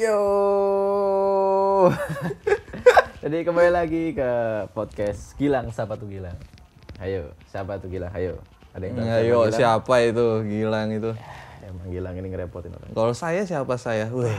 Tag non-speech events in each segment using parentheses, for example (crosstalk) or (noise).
Yo. (laughs) Jadi kembali lagi ke podcast Gilang siapa tuh Gilang? Ayo, siapa tuh Gilang? Ayo. Ada yang tahu siapa Ayo Gilang? siapa itu Gilang itu? Emang Gilang ini ngerepotin orang. Kalau saya siapa saya? Wih.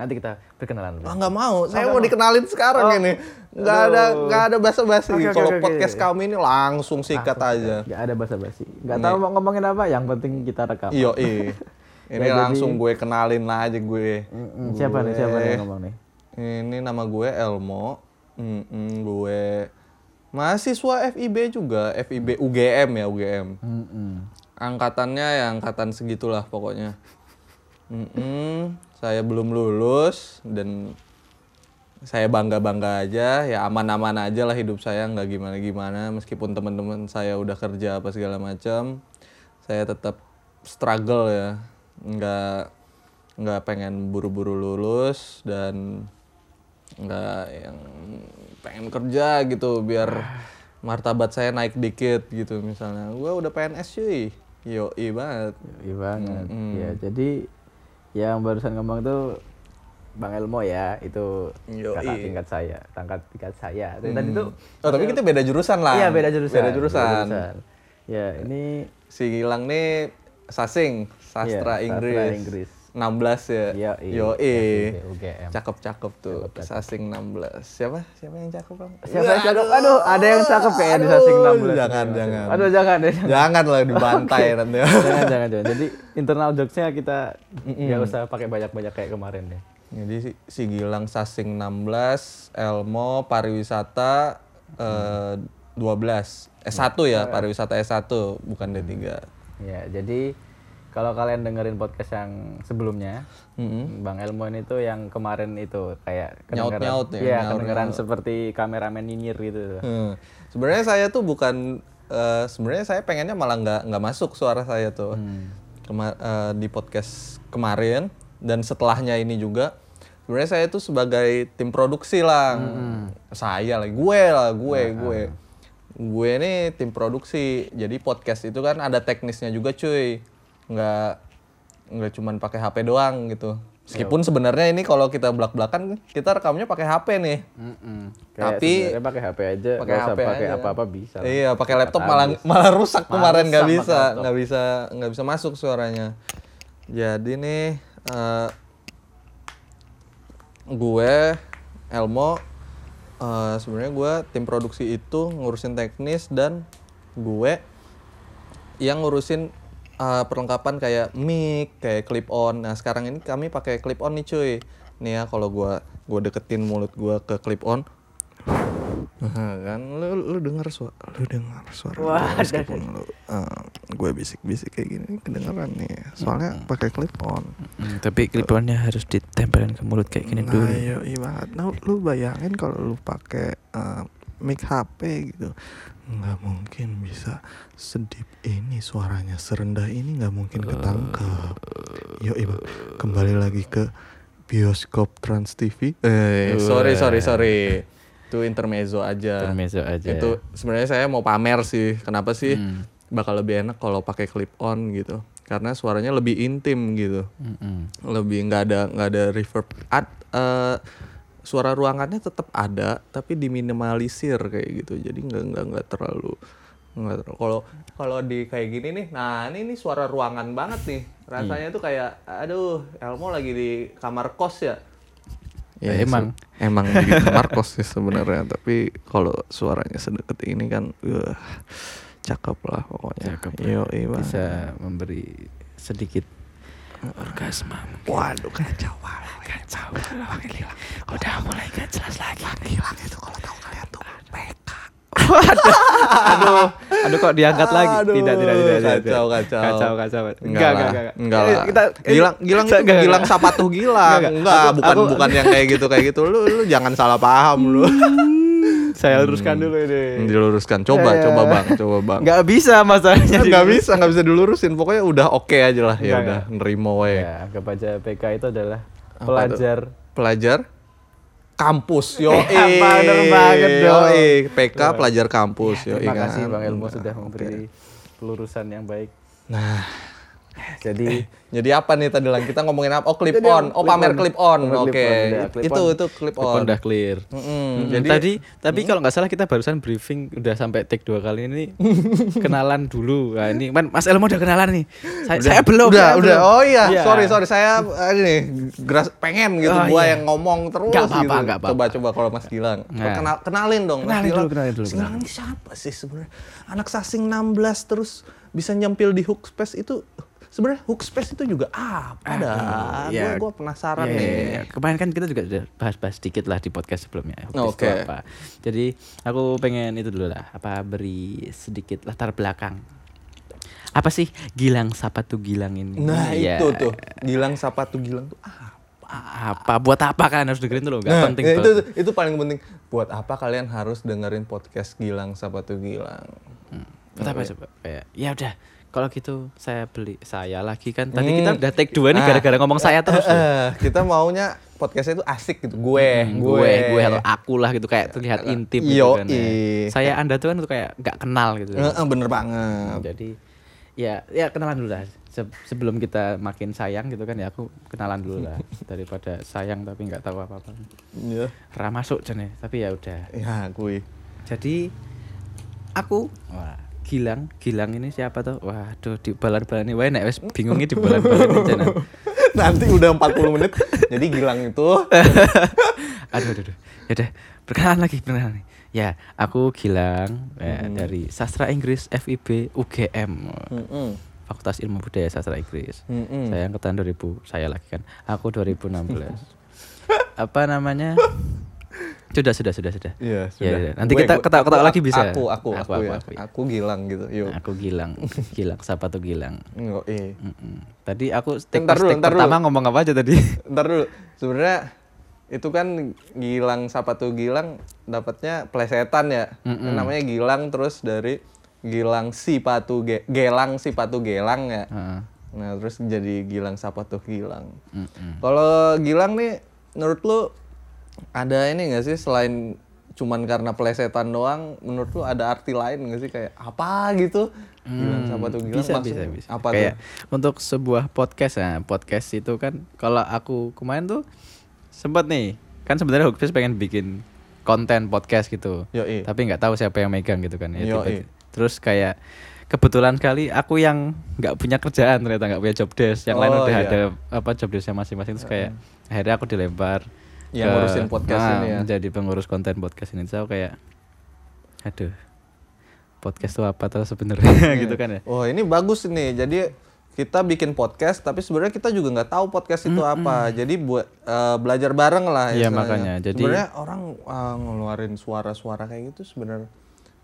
Nanti kita perkenalan dulu. Ah nggak mau, saya mau dikenalin sekarang ini. Nggak ada nggak ada basa-basi. Oke, oke, Kalau oke, podcast oke. kami ini langsung sikat aja. Gak ada basa-basi. Gak tahu mau ngomongin apa, yang penting kita rekam. Iyo i. (laughs) Ini Ya, jadi- langsung gue kenalin lah aja gue. Mm, Siapa nih? Siapa nih ngomong nih? Ini nama gue Elmo. Mm-mm, gue mahasiswa FIB juga, FIB UGM ya UGM. Mm-mm. Angkatannya ya angkatan segitulah pokoknya. Mm-mm, saya belum lulus dan saya bangga-bangga aja, ya aman-aman aja lah hidup saya nggak gimana-gimana meskipun teman-teman saya udah kerja apa segala macam, saya tetap struggle ya, nggak nggak pengen buru-buru lulus dan nggak yang pengen kerja gitu biar (sighs) martabat saya naik dikit gitu misalnya, gue udah PNS cuy, yoi banget. Iya banget. Mm-mm. Ya, jadi yang barusan ngomong tuh Bang Elmo ya, itu Yoi. kakak tingkat saya, tangkat tingkat saya. Tadi tadi tuh Oh tapi kita beda jurusan lah. Iya beda jurusan. Beda jurusan. Ya ini Si Gilang nih sasing sastra Iya, Inggris. sastra Inggris. 16 ya. Iya, iya. Yo UGM. Cakep-cakep tuh. Sasing 16. Siapa? Siapa yang cakep, Bang? siapa yang cakep? Aduh, ada yang cakep kayak di sasing 16. Jangan, jangan. Aduh, jangan deh. Jangan lah dibantai (laughs) nanti. jangan, jangan, jangan. Jadi internal jokesnya kita nggak usah pakai banyak-banyak kayak kemarin deh. Jadi si, si Gilang Sasing 16, Elmo pariwisata eh, 12. S1 ya, pariwisata S1 bukan D3. Ya, jadi kalau kalian dengerin podcast yang sebelumnya, Mm-mm. Bang Elmo ini tuh yang kemarin itu kayak kedengeran- Nyaut-nyaut ya, nyaut-nyaut. kedengeran seperti kameramen nyinyir gitu. Hmm. Sebenarnya saya tuh bukan eh, sebenarnya saya pengennya malah nggak nggak masuk suara saya tuh Kema- eh, di podcast kemarin dan setelahnya ini juga sebenarnya saya tuh sebagai tim produksi lah saya lah gue lah gue gue gue ini tim produksi jadi podcast itu kan ada teknisnya juga cuy nggak nggak cuman pakai HP doang gitu meskipun sebenarnya ini kalau kita belak belakan kita rekamnya pakai HP nih Mm-mm. Tapi- pakai HP aja, pakai HP pakai apa-apa bisa. lah. Iya, pakai laptop malah malah rusak kemarin nggak bisa, nggak bisa, nggak bisa masuk suaranya. Jadi nih eh, gue Elmo eh, sebenarnya gue tim produksi itu ngurusin teknis dan gue yang ngurusin eh, perlengkapan kayak mic, kayak clip on. Nah sekarang ini kami pakai clip on nih cuy. Nih ya kalau gue gue deketin mulut gue ke clip on, Nah, kan lu lu dengar suara lu dengar suara gue meskipun lu eh, gue bisik-bisik kayak gini kedengeran nih soalnya pakai clip on. Hmm, tapi clip-onnya harus ditempelin ke mulut kayak gini nah dulu. iya iya. Banget nah, lu bayangin kalau lu pakai eh, mic HP gitu nggak mungkin bisa sedip ini suaranya serendah ini nggak mungkin ketangkep yo Bang. kembali lagi ke bioskop Trans TV eh sorry sorry sorry itu intermezzo aja Intermezzo aja. itu sebenarnya saya mau pamer sih kenapa sih Hmm. bakal lebih enak kalau pakai clip on gitu karena suaranya lebih intim gitu Mm-mm. lebih nggak ada nggak ada reverb Ad, eh, suara ruangannya tetap ada tapi diminimalisir kayak gitu. Jadi nggak nggak nggak terlalu nggak terlalu. Kalau kalau di kayak gini nih nah ini nih suara ruangan banget nih. Rasanya tuh kayak aduh Elmo lagi di kamar kos ya? Ya, emang. se- emang di kamar kos sih sebenarnya tapi kalau suaranya sedekat ini kan wah, cakep lah pokoknya. Cakep Yo, iya banget. Bisa memberi sedikit Orgasme. waduh kacau Kacau. Udah mulai gak jelas lagi. hilang itu kalau tahu kalian tuh PK aduh, aduh kok diangkat lagi? Aduh, tidak, tidak, tidak, tidak. kacau, kacau. Kacau, kacau. Enggak, Enggak, enggak, enggak. Enggak Eh, lah. Kita Gilang, Gilang itu Enggak, Gilang enggak. sapatuh Gilang. Enggak, Enggak, enggak. Aku- bukan aku- bukan yang kayak gitu kayak gitu. Lu lu jangan salah paham lu. Saya luruskan dulu ini. Diluruskan. Coba, Ya, ya. coba Bang, coba Bang. Enggak bisa masalahnya. Enggak bisa, enggak bisa dilurusin. Pokoknya udah oke aja lah. Ya udah, nerimo we. Ya, anggap aja PK itu adalah Apa tuh? pelajar Pelajar kampus. Yo, (laughs) Ya, bener banget dong. PK pelajar kampus. Yo, Terima kasih kan? Bang Elmo sudah memberi pelurusan yang baik. Nah, Jadi Jadi apa nih tadi lang? Kita ngomongin apa? Oh clip Jadi on. Oh clip pamer on. clip on. Oke. on, udah, clip Itu on. itu clip Clip on on. udah clear. Mm-mm. Hmm, Jadi tadi tapi kalau nggak salah kita barusan briefing udah sampai take dua kali ini (laughs) kenalan dulu. Nah, ini kan Mas Elmo udah kenalan nih. Saya, saya belum. udah saya udah. belum. Oh iya, Iya. sorry sorry saya eh, ini geras pengen gitu Oh, gua iya. yang ngomong terus Nggak apa-apa, gitu. nggak apa-apa. Coba coba kalau Mas Gilang. Nah. Kenal, kenalin dong Mas Kenalin Gilang. dulu, kenalin dulu, Mas Gilang ini siapa sih sebenarnya? Anak sasing 16 terus bisa nyempil di hook space itu sebenarnya hook space itu juga apa dah? iya. Gua, gua penasaran Iya, nih. iya. Kemarin kan kita juga udah bahas-bahas sedikit lah di podcast sebelumnya. Hookis Oke. itu apa. Jadi aku pengen itu dulu lah, apa beri sedikit latar belakang. Apa sih Gilang Sapa tuh Gilang ini? Nah, Iya. itu tuh. Gilang siapa tuh Gilang tuh apa? Apa buat apa kan harus dengerin dulu? Gak Nah, penting ya, itu itu paling penting. Buat apa kalian harus dengerin podcast Gilang siapa tuh Gilang? Buat apa coba? Kayak ya udah kalau gitu saya beli saya lagi kan tadi Hmm. kita udah take dua nih Ah. gara-gara ngomong saya terus loh. Eh, kita maunya podcastnya itu asik gitu. Gue, Hmm, gue, gue atau aku lah gitu kayak terlihat intim gitu Yoi. kan. ya. Saya anda tuh kan tuh kayak nggak kenal gitu. Eh, eh, bener banget. Jadi ya ya kenalan dulu lah. Se- sebelum kita makin sayang gitu kan ya aku kenalan dulu lah (laughs) daripada sayang tapi nggak tahu apa-apa. Iya. Ra masuk jane, tapi ya udah. Ya, gue. Jadi aku wah Gilang, Gilang ini siapa tuh? Waduh, di balan-balan ini, wae nek wis bingung di balan-balan ini Jan. (laughs) Nanti udah 40 menit. Jadi Gilang itu (laughs) Aduh, aduh, aduh. Ya udah, perkenalan lagi, perkenalan nih. Ya, aku Gilang ya, dari Sastra Inggris FIB UGM. Mm-mm. Fakultas Ilmu Budaya Sastra Inggris. Mm-mm. Saya angkatan 2000, saya lagi kan. Aku 2016. (laughs) Apa namanya? Sudah, sudah, sudah, sudah. Iya, Ya, sudah. ya. Nanti Gue- kita ketawa-ketawa aku- lagi bisa. Aku, aku, aku, Aku, aku, aku, ya. aku, ya. Aku Gilang gitu. Yuk. Aku Gilang. (laughs) Gilang, siapa tuh Gilang? Nggak, eh. Tadi aku Ntar dulu, ntar pertama dulu. ngomong apa aja tadi? (laughs) Ntar dulu. Sebenarnya itu kan Gilang siapa tuh Gilang dapatnya plesetan ya. Mm-mm. Namanya Gilang terus dari Gilang si patu ge, Gelang si patu Gelang ya. Heeh. Nah, terus jadi Gilang siapa tuh Gilang. Mm-mm. Kalau Gilang nih menurut lu ada ini gak sih selain cuman karena plesetan doang menurut lu ada arti lain gak sih? Kayak apa gitu? Gilang siapa tuh Gilang Hmm, bisa maksud- bisa bisa. Apa kayak tuh? untuk sebuah podcast ya podcast itu kan kalau aku kemarin tuh sempat nih kan sebenarnya Hookfest pengen bikin konten podcast gitu. Yoi. tapi nggak tahu siapa yang megang gitu kan ya tiba- terus kayak kebetulan kali aku yang nggak punya kerjaan ternyata nggak punya job desk. Yang lain Oh, udah iya. ada apa job desknya masing-masing. Terus kayak akhirnya aku dilempar Yang ngurusin podcast ah, ini ya? menjadi pengurus konten podcast ini so kayak aduh podcast itu apa tuh sebenarnya (laughs) gitu kan ya Oh ini bagus nih. Jadi kita bikin podcast, tapi sebenarnya kita juga nggak tahu podcast itu apa. Jadi buat eh, belajar bareng lah. Iya, istilahnya. makanya. Jadi- sebenarnya orang eh, ngeluarin suara-suara kayak gitu sebenarnya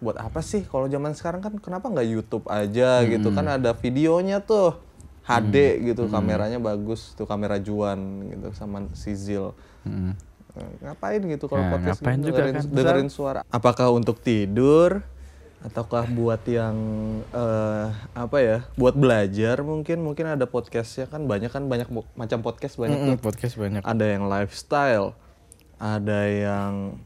buat apa sih? Kalau zaman sekarang kan kenapa nggak YouTube aja gitu kan ada videonya tuh HD gitu, kameranya bagus tuh kamera Juan gitu sama Sizil. Mm. Eh, ngapain gitu kalau Nah, podcast ngapain juga dengerin, kan? dengerin suara apakah untuk tidur ataukah buat yang eh apa ya buat belajar mungkin mungkin ada podcastnya kan banyak kan banyak macam podcast banyak tuh. podcast banyak ada yang lifestyle ada yang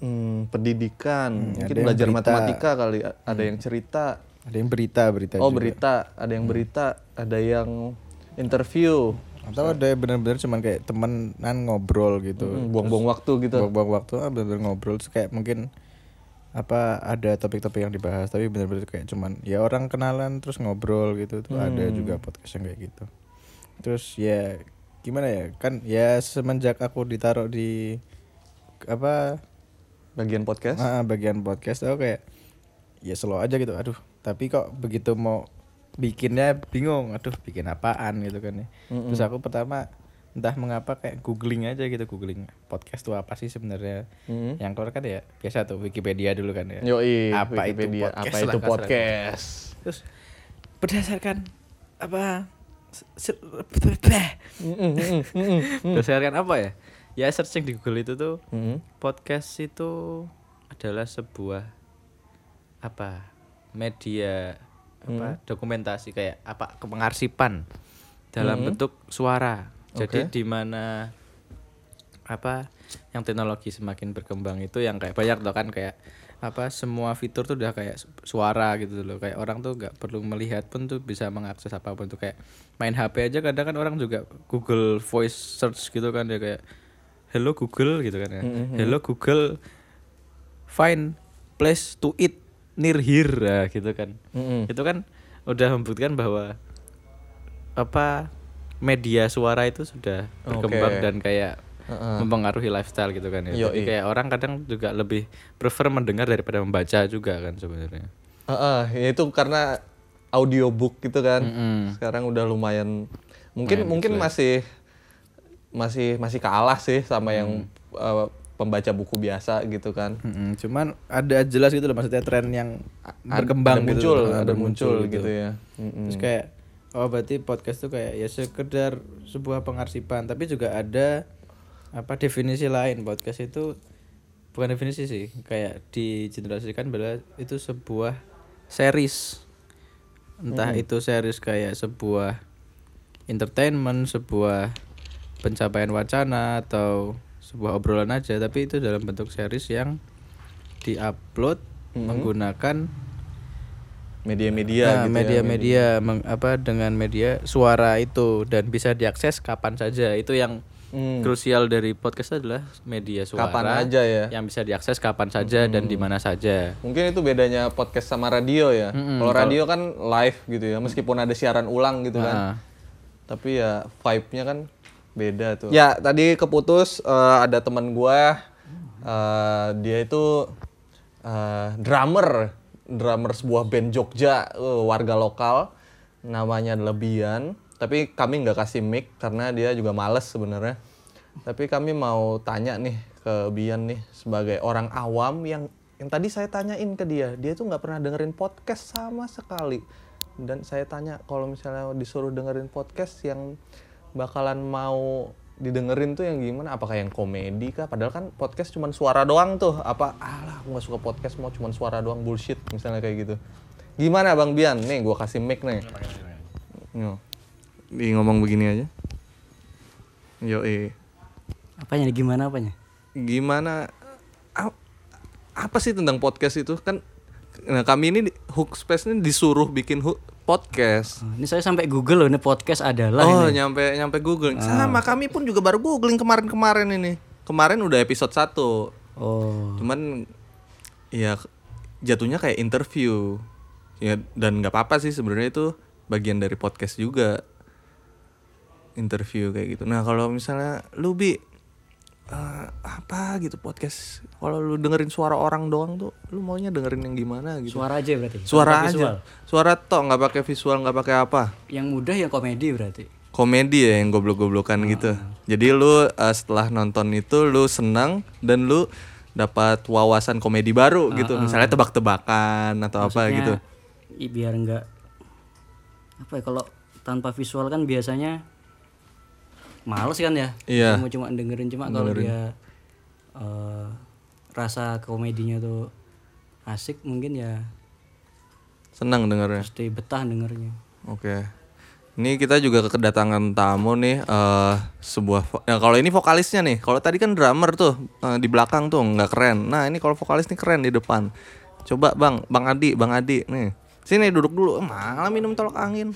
hmm, pendidikan mungkin ada yang belajar berita. matematika kali ada yang cerita ada yang berita berita oh juga. berita. Ada yang berita ada yang interview. Atau ada yang benar-benar cuman kayak temenan ngobrol gitu. Hmm, buang-buang waktu gitu. buang-buang waktu ah, benar-benar ngobrol. Terus kayak mungkin apa ada topik-topik yang dibahas tapi benar-benar kayak cuman ya orang kenalan terus ngobrol gitu. Tuh ada juga podcast yang kayak gitu. Terus ya gimana ya? Kan ya semenjak aku ditaruh di apa bagian podcast? Ah, bagian podcast aku kayak ya slow aja gitu. Aduh tapi kok begitu mau bikinnya bingung. Aduh bikin apaan gitu kan ya. Terus aku pertama entah mengapa kayak googling aja gitu. Googling podcast itu apa sih sebenarnya? Mm. yang keluar kan ya biasa tuh Wikipedia dulu kan ya. Yoi, apa itu Wikipedia, podcast apa lah itu kasarnya. podcast? Terus berdasarkan apa berdasarkan apa ya? Ya searching di Google itu tuh Mm. podcast itu adalah sebuah apa media apa dokumentasi kayak apa pengarsipan dalam bentuk suara. Jadi Oke. di mana apa yang teknologi semakin berkembang itu yang kayak banyak tuh kan kayak apa semua fitur tuh udah kayak su- suara gitu loh. Kayak orang tuh nggak perlu melihat pun tuh bisa mengakses apa pun tuh. Kayak main HP aja kadang kan orang juga Google Voice search gitu kan ya kayak hello Google gitu kan ya. Hello Google find place to eat near here Nah, gitu kan Mm-mm. itu kan udah membuktikan bahwa apa media suara itu sudah berkembang Oke. dan kayak Heeh. mempengaruhi lifestyle gitu kan ya. Jadi kayak orang kadang juga lebih prefer mendengar daripada membaca juga kan sebenarnya. Heeh, ya itu karena audiobook gitu kan. Mm-mm. Sekarang udah lumayan mungkin mungkin masih masih masih kalah sih sama yang eh, pembaca buku biasa gitu kan. Mm-mm, Cuman ada jelas gitu loh maksudnya tren yang Ada- berkembang ada gitu muncul, loh, ada muncul gitu ya. Mm-mm. Terus kayak oh berarti podcast tuh kayak ya sekedar sebuah pengarsipan tapi juga ada apa definisi lain podcast itu bukan definisi sih kayak digenerasikan bahwa itu sebuah series entah itu series kayak sebuah entertainment sebuah pencapaian wacana atau sebuah obrolan aja tapi itu dalam bentuk series yang diupload menggunakan Media-media Nah, gitu ya. media-media meng- apa dengan media suara itu dan bisa diakses kapan saja itu yang Hmm. krusial dari podcast adalah media suara Kapan aja ya. yang bisa diakses kapan saja dan di mana saja Mungkin itu bedanya podcast sama radio ya. Kalau radio kan live gitu ya, meskipun ada siaran ulang gitu kan. Ah. Tapi ya vibe-nya kan beda tuh. Ya, tadi keputus eh, ada teman gua eh, dia itu eh, drummer, drummer sebuah band Jogja, eh, warga lokal. Namanya adalah Bian. Tapi kami nggak kasih mic karena dia juga males sebenarnya. Tapi kami mau tanya nih ke Bian nih sebagai orang awam yang yang tadi saya tanyain ke dia, dia tuh nggak pernah dengerin podcast sama sekali. Dan saya tanya kalau misalnya disuruh dengerin podcast yang bakalan mau didengerin tuh yang gimana? Apakah yang komedi kah? Padahal kan podcast cuman suara doang tuh. Apa alah aku nggak suka podcast mau cuman suara doang bullshit misalnya kayak gitu. Gimana Bang Bian? Nih gua kasih mic nih. Yo. Di ngomong begini aja. Yo eh. Apanya nih gimana apanya? Gimana a- apa sih tentang podcast itu kan nah kami ini hook space ini disuruh bikin hook podcast. Oh, ini saya sampai Google loh ini podcast adalah Oh, ini. nyampe nyampe googling. Sama kami pun juga baru googling kemarin-kemarin ini. Kemarin udah episode 1. Oh. Cuman ya jatuhnya kayak interview. Ya dan nggak apa-apa sih sebenarnya itu bagian dari podcast juga. Interview kayak gitu. Nah, kalau misalnya lu bi eh, apa gitu podcast kalau lu dengerin suara orang doang tuh lu maunya dengerin yang gimana gitu Suara aja berarti. suara aja visual. suara tok nggak pakai visual nggak pakai apa Yang mudah ya komedi berarti. komedi ya yang goblok-goblokan gitu. Jadi lu uh, setelah nonton itu lu senang dan lu dapat wawasan komedi baru gitu. Misalnya tebak-tebakan atau apa Maksudnya, gitu. i- biar enggak apa ya kalau tanpa visual kan biasanya males kan ya. Iya. Cuma cuma dengerin cuma kalau dia eh, rasa komedinya tuh asik mungkin ya Senang dengarnya. pasti betah dengernya. Oke. Ini kita juga kedatangan tamu nih eh sebuah ya, kalau ini vokalisnya nih. Kalau tadi kan drummer tuh eh, di belakang tuh nggak keren. Nah, ini kalau vokalis nih keren di depan. Coba Bang, Bang Adi, Bang Adi nih. Sini duduk dulu. Malah minum tolak angin.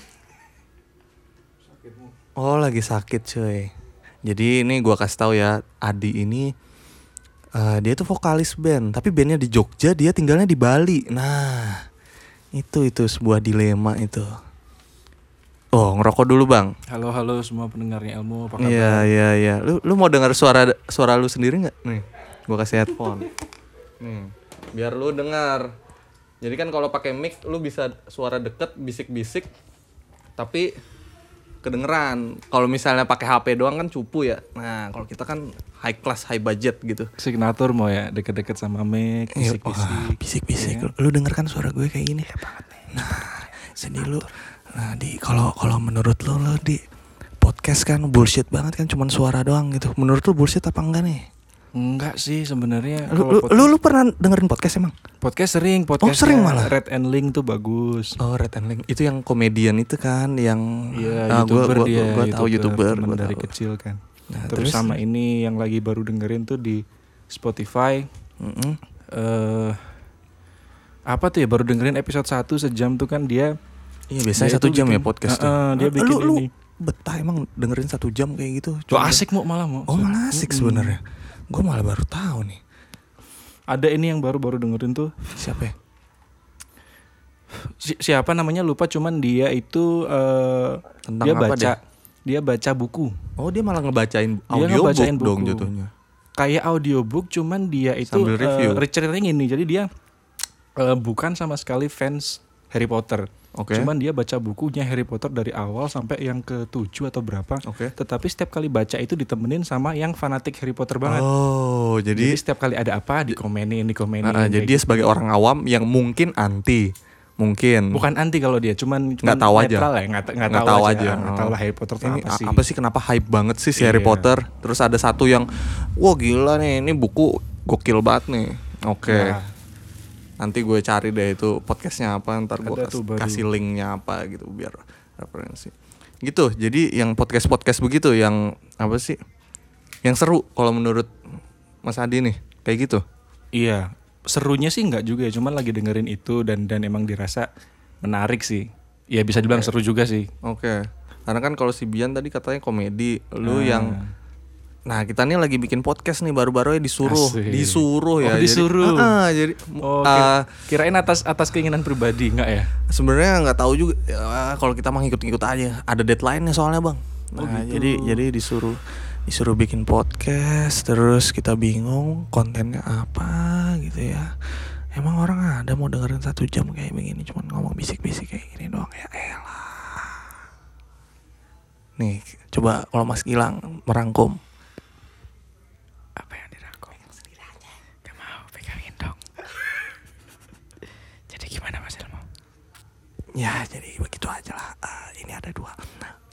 Oh, lagi sakit, cuy. Jadi ini gua kasih tahu ya, Adi ini eh, dia tuh vokalis band, tapi bandnya di Jogja, dia tinggalnya di Bali. Nah, itu itu sebuah dilema itu. Oh, ngerokok dulu, Bang. Halo halo semua pendengarnya ilmu apa kabar? Iya, iya, iya. Lu lu mau dengar suara suara lu sendiri nggak? Nih, gua kasih headphone. Nih, biar lu dengar. Jadi kan kalau pakai mic lu bisa suara deket bisik-bisik tapi kedengeran. Kalau misalnya pakai HP doang kan cupu ya. Nah, kalau kita kan high class, high budget gitu. Signatur mau ya deket-deket sama mic, Iya, bisik-bisik. wah, bisik-bisik. Lu denger kan suara gue kayak gini? banget nih. Nah, jadi lu nah di kalau kalau menurut lu lu di podcast kan bullshit banget kan cuman suara doang gitu. Menurut lu bullshit apa enggak nih? Enggak sih sebenarnya Lu, lu, lu, lu pernah dengerin podcast emang? podcast sering podcast sering malah? Red and Link tuh bagus. Oh, Red and Link. Itu yang komedian itu kan yang Iya, Ah, gua- YouTuber gua, dia, gua, tahu YouTuber, gua dari tahu. kecil kan. Nah, terus, terus? sama ini yang lagi baru dengerin tuh di Spotify Mm-mm. eh apa tuh ya baru dengerin episode 1 sejam tuh kan dia Iya biasanya satu jam ya bikin- podcast tuh. Heeh, dia Ah, bikin lu, lu ini. betah emang dengerin satu jam kayak gitu? Tuh Coba. asik mau malah mau. Oh malah asik sebenarnya. Gue malah baru tahu nih. Ada ini yang baru-baru dengerin tuh Siapa ya? si- siapa namanya lupa cuman dia itu eh, Tentang dia apa baca dia? dia baca buku Oh dia malah ngebacain Dia audiobook ngebacain dong buku. jatuhnya. kayak audiobook cuman dia itu Sambil review. eh, ceritanya gini jadi dia eh, bukan sama sekali fans Harry Potter Oke. cuman dia baca bukunya Harry Potter dari awal sampai yang ke tujuh atau berapa Oke. tetapi setiap kali baca itu ditemenin sama yang fanatik Harry Potter banget Oh jadi jadi setiap kali ada apa dikomenin dikomenin ah, jadi dia gitu. sebagai orang awam yang mungkin anti, mungkin bukan anti kalau dia cuman, Nggak tahu aja. ya nggak nggak Nggak tahu, tahu aja, aja. nggak tahu lah Harry Potter ini apa sih apa sih kenapa hype banget sih si Harry Iya. Potter? Terus ada satu yang wah gila nih ini buku gokil banget nih. Oke. Nah. Nanti gue cari deh itu podcastnya apa ntar gue baru. kasih linknya apa gitu biar referensi. Gitu. Jadi yang podcast podcast begitu yang apa sih? Yang seru kalau menurut Mas Adi nih kayak gitu. Iya, serunya sih nggak juga ya, cuman lagi dengerin itu dan dan emang dirasa menarik sih. Ya bisa dibilang seru juga sih. Oke. Karena kan kalau si Bian tadi katanya komedi, lu yang Nah, kita nih lagi bikin podcast nih baru-baru ya disuruh, Asik. disuruh Oh, ya. disuruh. Jadi, ah, jadi Oh, kira- kirain atas atas keinginan pribadi nggak ya? sebenarnya nggak tahu juga ya, kalau kita mah ngikut-ngikut aja. Ada deadline-nya soalnya, Bang. Nah, jadi jadi disuruh disuruh bikin podcast terus kita bingung kontennya apa gitu ya. Emang orang ada mau dengerin satu jam kayak begini cuman ngomong bisik-bisik kayak gini doang ya elah. Nih, coba kalau Mas Gilang merangkum Apa yang dirangkum? Gak mau pegangin dong. Jadi gimana Mas Elmo? Ya jadi begitu aja lah. Eh, ini ada dua.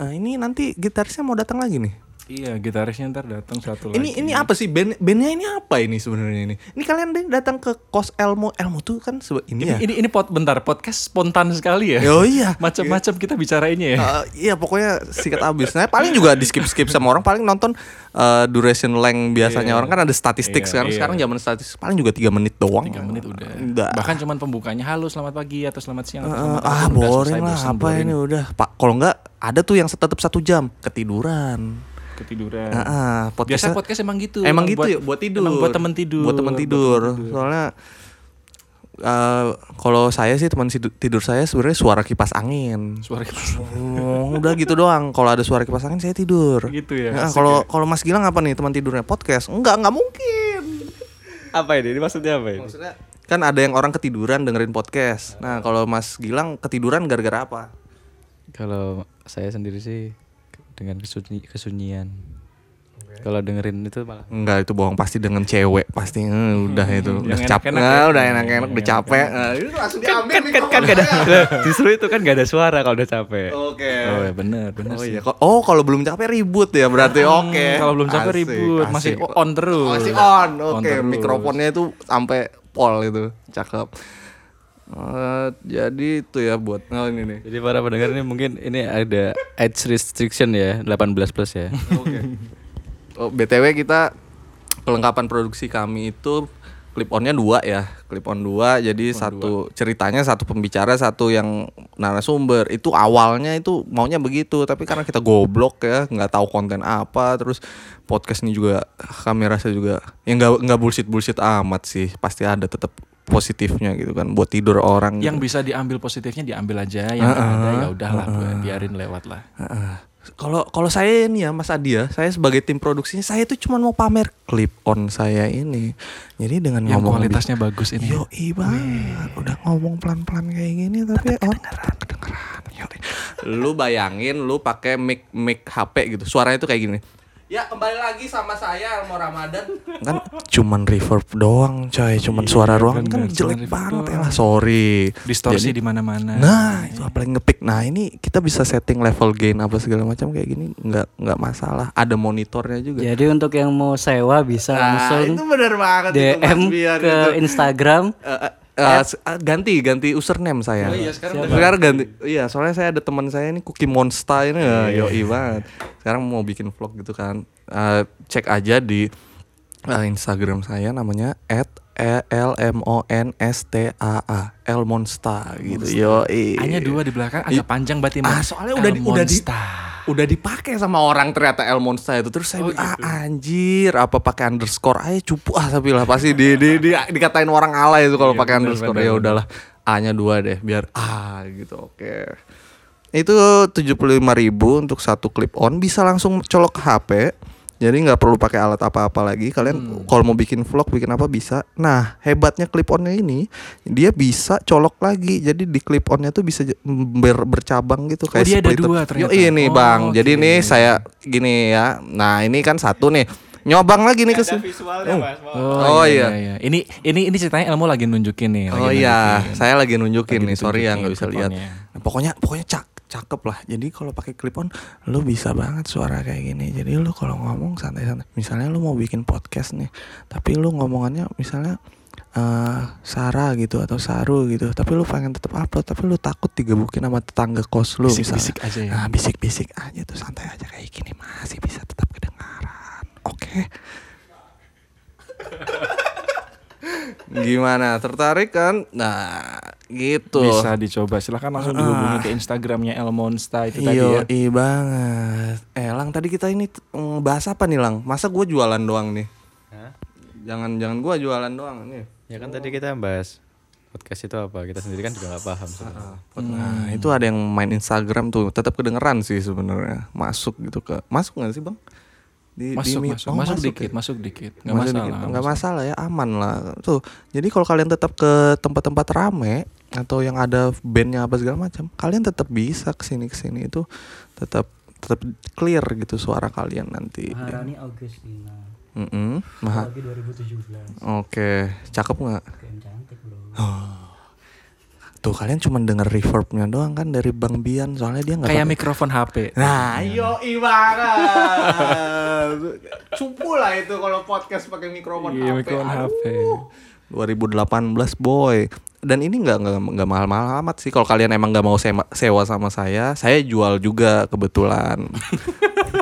Eh, ini nanti gitarisnya mau datang lagi nih. Iya, gitarisnya ntar datang satu lagi. Ini ini apa sih band bandnya ini apa ini sebenarnya ini? Ini kalian deh datang ke kos Elmo Elmo tuh kan sebe- ini, Ini, ya. ini ini pot bentar podcast spontan sekali ya. Oh iya. (laughs) Macam-macam kita bicarainnya ya. Eh, iya pokoknya sikat abis. Nah paling juga di skip skip sama orang paling nonton eh, duration length biasanya Iya. orang kan ada statistik Iya, sekarang iya. sekarang zaman statistik paling juga tiga menit doang. Tiga menit udah. Udah. Bahkan cuman pembukanya halo selamat pagi atau selamat siang. atau Eh, selamat ah boring lah apa boring. ini udah pak kalau nggak ada tuh yang tetap satu jam ketiduran Ketiduran. Ah, ah, Biasa podcastnya- podcast emang gitu. Emang gitu ya buat tidur. Emang buat temen tidur. Buat temen Buat tidur. temen tidur. Soalnya eh, kalau saya sih teman tidur, saya sebenarnya suara kipas angin. Suara kipas. Oh, udah gitu doang. Kalau ada suara kipas angin saya tidur. Gitu ya, Nah, kalau ya. kalau Mas Gilang apa nih teman tidurnya podcast? Enggak, enggak mungkin. Apa ini? Ini maksudnya apa ini? Maksudnya kan ada yang orang ketiduran dengerin podcast. Nah, kalau Mas Gilang ketiduran gara-gara apa? Kalau saya sendiri sih dengan kesunyi, kesunyian. Kalau dengerin itu malah Enggak, itu bohong pasti dengan cewek pasti Eh, udah itu (laughs) udah capek enak-enak ya. Nah, udah enak-enak udah capek Nah, itu langsung diambil kan kan kan ada Lah, (laughs) justru itu kan gak ada suara kalau udah capek. Oke. Oh ya bener bener Oh sih. iya, Ko- oh kalau belum capek ribut ya berarti oke. Hmm, Kalau belum capek Asik, ribut, masih on terus. Masih on, oke. terus. Mikrofonnya itu sampai pol itu, cakep. Eh, jadi itu ya buat oh ini nih. Jadi para pendengar ini mungkin ini ada age restriction ya, 18 plus ya. (laughs) Oke. Oh, BTW kita kelengkapan produksi kami itu clip onnya dua ya clip on dua jadi satu ceritanya satu pembicara satu yang narasumber itu awalnya itu maunya begitu tapi karena kita goblok ya nggak tahu konten apa terus podcast ini juga kami rasa juga ya nggak nggak bullshit bullshit amat sih pasti ada tetap positifnya gitu kan buat tidur orang gitu. Yang bisa diambil positifnya diambil aja, yang nggak ada ya udahlah biarin lewat lah. Kalau kalau saya ini ya Mas Adi ya, saya sebagai tim produksinya saya tuh cuma mau pamer clip on saya ini. Jadi dengan Yang ngomong kualitasnya bagus ini. Yo banget, udah ngomong pelan-pelan kayak gini tapi orang tetap kedengeran. Lu bayangin lu pakai mic mic HP gitu, suaranya tuh kayak gini. Ya kembali lagi sama saya mau Ramadan. Kan cuman reverb doang coy. Cuman suara ruangan kan jelek banget ya. lah Sorry. Distorsi Jadi- di mana-mana. Nah itu apalagi ngepick. Nah ini kita bisa setting level gain apa segala macam kayak gini nggak nggak masalah. Ada monitornya juga. Jadi untuk yang mau sewa bisa Nah itu langsung bener banget itu, Mas DM Bian, ke itu. Instagram. Eh, eh, eh, eh, ganti ganti username saya. Oh iya, sekarang sekarang ganti. Iya, soalnya saya ada teman saya ini Cookie Monster ini ya, yoi banget. Sekarang mau bikin vlog gitu kan. Eh, cek aja di eh, Instagram saya namanya E L M O N S T A A El Monsta gitu. Yo, Hanya dua di belakang agak panjang berarti Ah, soalnya udah di, udah di Elmonsta. Udah dipakai sama orang ternyata El Monsta itu. Terus saya Oh, bilang, ah anjir apa pakai underscore aja? Cupu ah tapi lah pasti di, di, di- dikatain orang alay itu kalau Iya, pakai underscore. bener, ya udahlah A-nya dua deh biar ah gitu oke. Itu 75.000 ribu untuk satu clip on bisa langsung colok ke HP jadi nggak perlu pakai alat apa-apa lagi. Kalian Hmm. kalau mau bikin vlog bikin apa bisa. Nah hebatnya clip onnya ini dia bisa colok lagi. Jadi di clip onnya tuh bisa ber- bercabang gitu. Kayak Oh, dia ada dua Yo, ternyata. ini Oh, bang. jadi oke. nih saya gini ya. Nah ini kan satu nih nyobang lagi nih ke sini Oh, Oh, iya, iya. iya. Ini ini ini ceritanya Elmo lagi nunjukin nih. lagi Oh iya, nunjukin. saya lagi nunjukin Lagi nih. Sorry ya nggak bisa lihat. clip-onnya. Nah, pokoknya pokoknya cak cakep lah. Jadi kalau pakai clip on, lu bisa banget suara kayak gini. Jadi lu kalau ngomong santai-santai. Misalnya lu mau bikin podcast nih, tapi lu ngomongannya misalnya eh Sarah gitu atau Saru gitu tapi lu pengen tetap upload tapi lu takut digebukin sama tetangga kos lu Bisik-bisik misalnya. aja ya. nah bisik-bisik aja tuh santai aja kayak gini masih bisa tetap oke gimana tertarik kan nah gitu Bisa dicoba. Silahkan langsung dihubungi ke Instagramnya Elmonsta itu tadi Iya, ya. iya banget. Eh, Lang, tadi kita ini mm, bahas apa nih, Lang? Masa gue jualan doang nih? Jangan, jangan gue jualan doang nih. Ya kan tadi kita bahas podcast itu apa? Kita sendiri kan juga gak paham sebenarnya. Nah, itu ada yang main Instagram tuh, tetap kedengeran sih sebenarnya. Masuk gitu ke, masuk nggak sih, bang? Di, Masuk, di- masuk, oh, masuk, ya? dikit, masuk dikit. Nggak Masuk masalah. dikit. Nggak masalah ya, aman lah. Tuh, jadi kalau kalian tetap ke tempat-tempat rame atau yang ada bandnya apa segala macam, kalian tetap bisa ke sini ke sini itu tetap tetap clear gitu suara kalian nanti. Maharani Augustina. Mm-mm. Maha- Lagi 2017. Oke, cakep nggak? Cantik bro. (gasps) Tuh kalian cuma denger reverbnya doang kan dari Bang Bian, soalnya dia nggak. Kayak pakai- mikrofon HP. Nah, yo ibarat. (laughs) Cupu lah itu kalau podcast pakai mikrofon Iya, HP. mikrofon Aduh. HP. 2018 boy. Dan ini nggak nggak nggak mahal-mahal amat sih. Kalau kalian emang nggak mau sewa, sewa sama saya, saya jual juga kebetulan. (laughs)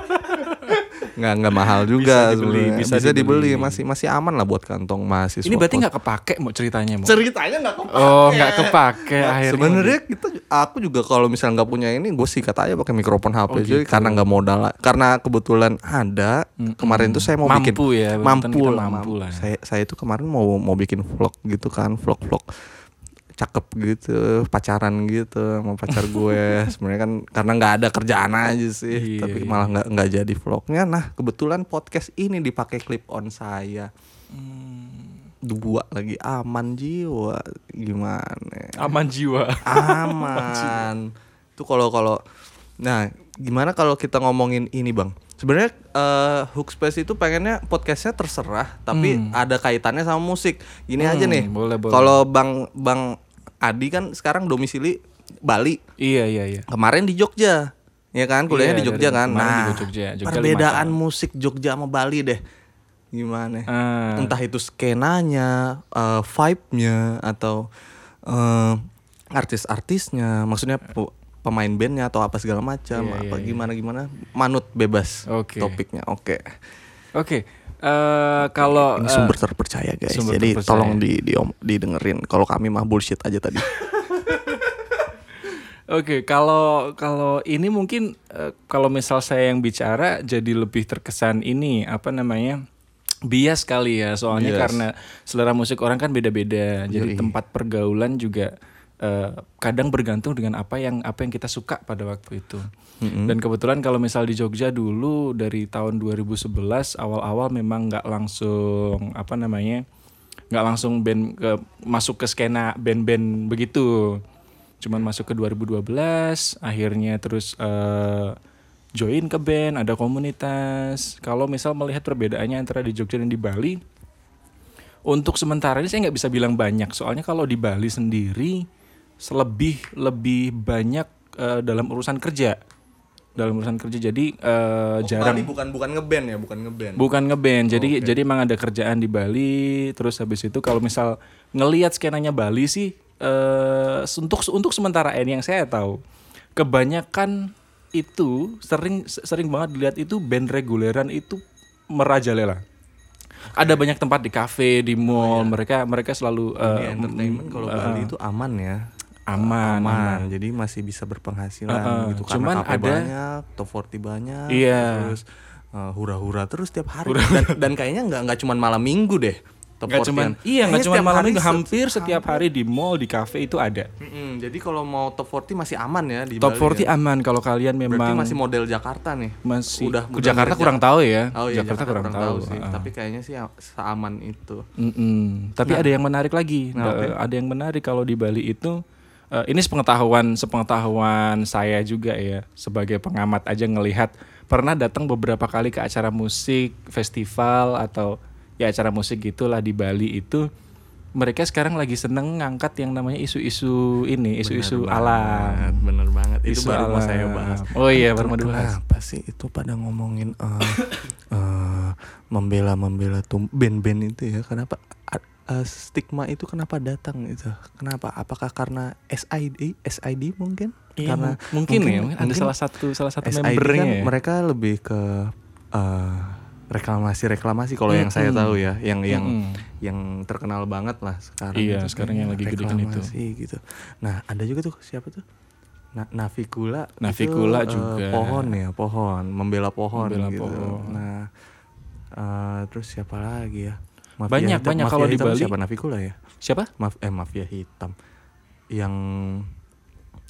nggak nggak mahal juga Bisa dibeli, sebenarnya. bisa bisa, dibeli. dibeli. masih masih aman lah buat kantong mahasiswa. Ini berarti nggak kepake mau ceritanya mau. ceritanya nggak kepake. Oh, nggak kepake Nah, akhirnya. Sebenarnya kita aku juga kalau misalnya nggak punya ini, gue sikat aja pakai mikrofon HP Oh, jadi gitu. karena nggak modal. lah. Karena kebetulan ada kemarin tuh saya mau Mampu bikin ya, mampu lah, mampu lah. Saya saya itu kemarin mau mau bikin vlog gitu kan, vlog vlog cakep gitu pacaran gitu sama pacar gue. (laughs) Sebenarnya kan karena nggak ada kerjaan aja sih Iya, tapi iya. malah nggak nggak jadi vlognya. Nah kebetulan podcast ini dipakai clip on saya. Hmm. dua lagi aman jiwa. Gimana? Aman jiwa. aman. (laughs) Itu kalau kalau nah gimana kalau kita ngomongin ini bang? Sebenarnya eh, Hookspace itu pengennya podcastnya terserah tapi ada kaitannya sama musik. Gini aja Hmm, nih. boleh, boleh. kalau bang bang Adi kan sekarang domisili Bali Iya, iya, iya. kemarin di Jogja ya kan kuliahnya Iya, di Jogja dari kan nah juga Jogja. Jogja perbedaan musik Jogja sama Bali deh gimana Ah. entah itu skenanya, eh, vibe-nya atau eh, artis-artisnya, maksudnya pe- pemain bandnya atau apa segala macam, Iya, apa iya, iya. gimana gimana, manut bebas Oke. topiknya. Oke, Oke. Eh kalau ini eh, sumber terpercaya guys, sumber jadi terpercaya. tolong di, di didengerin. Kalau kami mah bullshit aja tadi. (laughs) Oke, kalau kalau ini mungkin eh, kalau misal saya yang bicara jadi lebih terkesan ini apa namanya? bias kali ya soalnya Bias. karena selera musik orang kan beda-beda jadi tempat pergaulan juga eh, kadang bergantung dengan apa yang apa yang kita suka pada waktu itu. Dan kebetulan kalau misal di Jogja dulu dari tahun 2011 awal-awal memang nggak langsung apa namanya nggak langsung band ke masuk ke skena band-band begitu. Cuman masuk ke 2012 akhirnya terus eh, join ke band ada komunitas. Kalau misal melihat perbedaannya antara di Jogja dan di Bali untuk sementara ini saya nggak bisa bilang banyak. Soalnya kalau di Bali sendiri selebih lebih banyak eh, dalam urusan kerja dalam urusan kerja jadi eh, jarang bukan bukan ngeband ya, bukan ngeband. Bukan ngeband. Jadi jadi emang ada kerjaan di Bali. Terus habis itu kalau misal ngelihat skenanya Bali sih eh untuk untuk sementara ini yang saya tahu kebanyakan itu sering sering banget dilihat itu band reguleran itu merajalela. Ada banyak tempat di kafe, di mall. Mereka mereka selalu Ini eh, entertainment kalau eh, Bali itu aman ya. Aman, aman. Jadi masih bisa berpenghasilan Heeh, gitu cuman karena kafe ada- banyak, top 40 banyak, Iya. terus eh, hura-hura terus tiap hari dan, dan kayaknya nggak nggak cuma malam minggu deh. Top 40-an. cuman iya nggak cuma malam minggu hampir setiap hari di mall di kafe itu ada Mm-mm, jadi kalau mau top 40 masih aman ya di top Bali 40 ya. aman kalau kalian Berarti memang masih model Jakarta nih. masih udah ke Jakarta kurang tahu ya Oh iya Jakarta, kurang, tahu, sih. Ah. Tapi kayaknya sih a- seaman itu. Mm-mm. Tapi ada yang menarik lagi. Nah, Eh, Ada yang menarik kalau di Bali itu eh, ini sepengetahuan sepengetahuan saya juga ya sebagai pengamat aja ngelihat pernah datang beberapa kali ke acara musik festival atau ya acara musik gitulah di Bali itu mereka sekarang lagi seneng ngangkat yang namanya isu-isu ini isu-isu alam Bener banget. Itu Isu baru mau alam. saya bahas. Oh iya, baru mau dibahas. Kenapa sih itu pada ngomongin eh eh, membela-membela tum- band-band itu ya? Kenapa eh, stigma itu kenapa datang itu? Kenapa? Apakah karena SID, SID mungkin? Iya, karena mung- mungkin, ya mungkin ada salah satu salah satu SID membernya kan ya. mereka lebih ke eh, reklamasi-reklamasi kalau yang saya tahu ya, yang yang yang terkenal banget lah sekarang. Iya, itu sekarang yang lagi gede kan itu. reklamasi gitu. Nah, ada juga tuh siapa tuh? Na Navikula. itu, Navikula eh, juga. pohon ya, pohon, membela pohon Membela gitu. pohon. Nah, eh, terus siapa lagi ya? Banyak, banyak Mafia kalau di Hitam Bali. Siapa Navikula ya? Siapa? Maf eh mafia hitam. Yang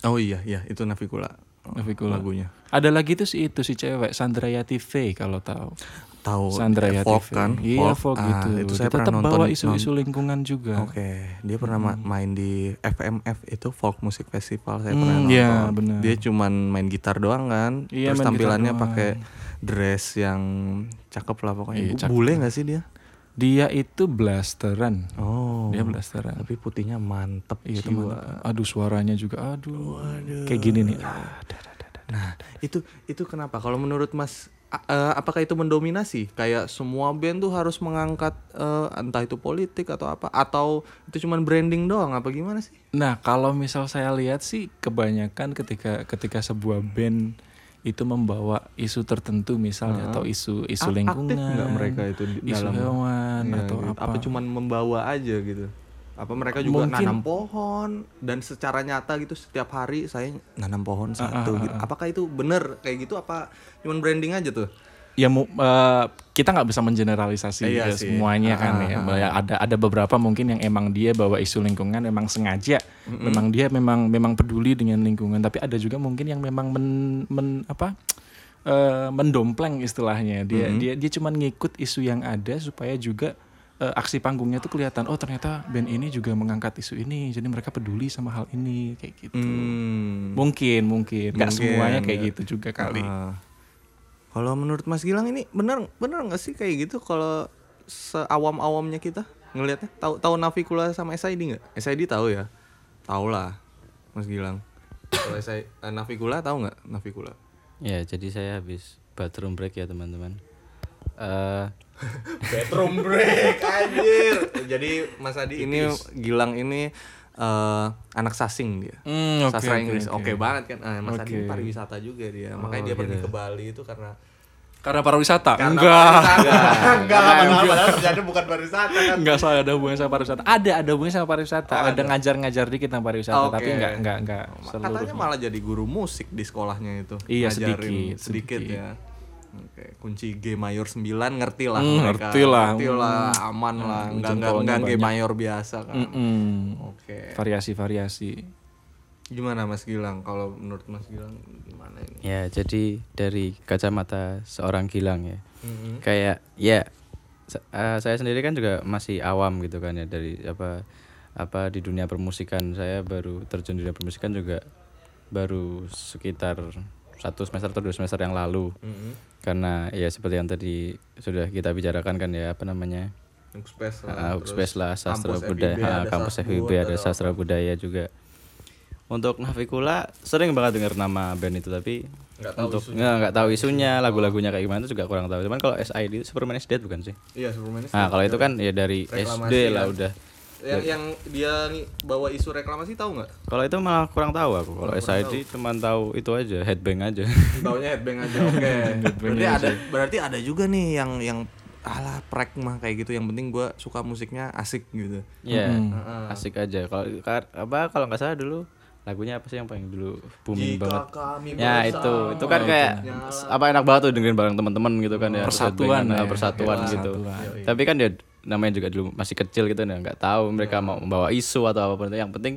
Oh iya, iya itu Navikula. Navikula. lagunya. Ada lagi tuh si itu si cewek Sandrayati V kalau tahu. Tahu Sandrayati folk V. kan? Iya, Folk. folk Ah, gitu. itu Dia saya pernah tetap nonton bawa isu-isu lingkungan juga. Oke, dia pernah ma- main di FMF itu Folk Music Festival saya Hmm, pernah nonton. iya, benar. Dia cuman main gitar doang kan. Iya, Terus tampilannya pakai dress yang cakep lah pokoknya. Iya, cakep. Bule nggak sih dia? Dia itu blasteran. Oh. Dia blasteran. Tapi putihnya mantep Iya jiwa. teman. Aduh suaranya juga aduh. Kayak gini nih. Ah. Nah, itu itu kenapa? Kalau menurut Mas eh, apakah itu mendominasi? Kayak semua band tuh harus mengangkat eh, entah itu politik atau apa atau itu cuman branding doang apa gimana sih? Nah, kalau misal saya lihat sih kebanyakan ketika ketika sebuah band itu membawa isu tertentu misalnya atau isu isu A- lingkungan, aktif nggak mereka itu di isu dalam- hewan Iya, atau gitu. apa? cuman membawa aja gitu? Apa mereka juga Mungkin- nanam pohon dan secara nyata gitu setiap hari saya nanam pohon satu gitu. Apakah itu bener kayak gitu apa cuman branding aja tuh? Ya eh, kita nggak bisa mengeneralisasi Iya ya semuanya Ah, kan ah, ya. ah. Ya, ada ada beberapa mungkin yang emang dia bawa isu lingkungan memang sengaja, memang dia memang memang peduli dengan lingkungan. Tapi ada juga mungkin yang memang men, men- apa eh, mendompleng istilahnya. Dia dia dia cuma ngikut isu yang ada supaya juga eh, aksi panggungnya tuh kelihatan. Oh ternyata band ini juga mengangkat isu ini, jadi mereka peduli sama hal ini kayak gitu. Hmm. Mungkin mungkin nggak Mungkin, semuanya kayak ya. gitu juga kali. Ah. Kalau menurut Mas Gilang ini bener bener nggak sih kayak gitu kalau seawam-awamnya kita ngelihatnya tahu tahu Navikula sama SID nggak? SID tahu ya, tahu lah Mas Gilang. Kalau SID eh, Navikula tahu nggak Navikula? Ya, jadi saya habis bathroom break ya, teman-teman. Eh (laughs) Bedroom break anjir. (laughs) Jadi Mas Adi ini Gilang ini eh, anak sasing dia. Hmm, oke, Sastra oke, Inggris. oke. Oke banget kan. Ah, Mas Adi Oke. pariwisata juga dia. Makanya dia pergi ke Bali itu karena Karena pariwisata? Karena enggak. Enggak lah, padahal padahal terjadi bukan pariwisata kan. Enggak saya ada hubungan sama pariwisata. Ada, ada hubungan sama pariwisata. Oh, ada ngajar-ngajar dikit tentang pariwisata, Oke. tapi enggak enggak enggak Katanya seluruhnya. malah jadi guru musik di sekolahnya itu. Iya, Ngajarin sedikit, sedikit sedikit. ya. Oke, kunci G mayor 9 ngerti lah Hmm, mereka. ngerti lah. Ngerti lah, Hmm. aman lah. Hmm, Enggak enggak enggak G mayor biasa kan. Mm-mm. Oke. Variasi-variasi. Gimana Mas Gilang kalau menurut Mas Gilang gimana ini? ya, jadi dari kacamata seorang Gilang ya. Mhm. Kayak ya eh, saya sendiri kan juga masih awam gitu kan ya dari apa apa di dunia permusikan. Saya baru terjun di dunia permusikan juga baru sekitar satu semester atau dua semester yang lalu. Mhm. Karena ya seperti yang tadi sudah kita bicarakan kan ya apa namanya? Ukspace lah. Ah, terus Ukspace lah sastra kampus budaya, FIB ah, ada kampus FIB ada ada sastra budaya juga. Untuk Navikula sering banget dengar nama band itu tapi Nggak tahu untuk isunya. nggak tahu isunya lagu-lagunya kayak gimana itu juga kurang tahu. Cuman kalau SID itu Superman is Dead bukan sih? Iya, Superman is Nah, Dead. kalau itu kan ya dari Reklamasi SD lah kan. udah. Yang yang dia nih bawa isu reklamasi tahu nggak? Kalau itu malah kurang tahu aku. Kalau SID cuman tahu itu aja, headbang aja. (laughs) Taunya headbang aja. Oke. (laughs) berarti ada berarti ada juga nih yang yang ala pragma kayak gitu yang penting gue suka musiknya asik gitu Iya, asik aja. Kalau apa kalau nggak salah dulu lagunya apa sih yang paling dulu booming banget? kami Ya itu, itu kan kayak apa enak banget tuh dengerin bareng teman-teman gitu kan ya. Persatuan Terus ya. persatuan gitu. Tapi kan dia namanya juga dulu masih kecil gitu ya nggak tahu mereka mau membawa isu atau apa pun itu. Yang penting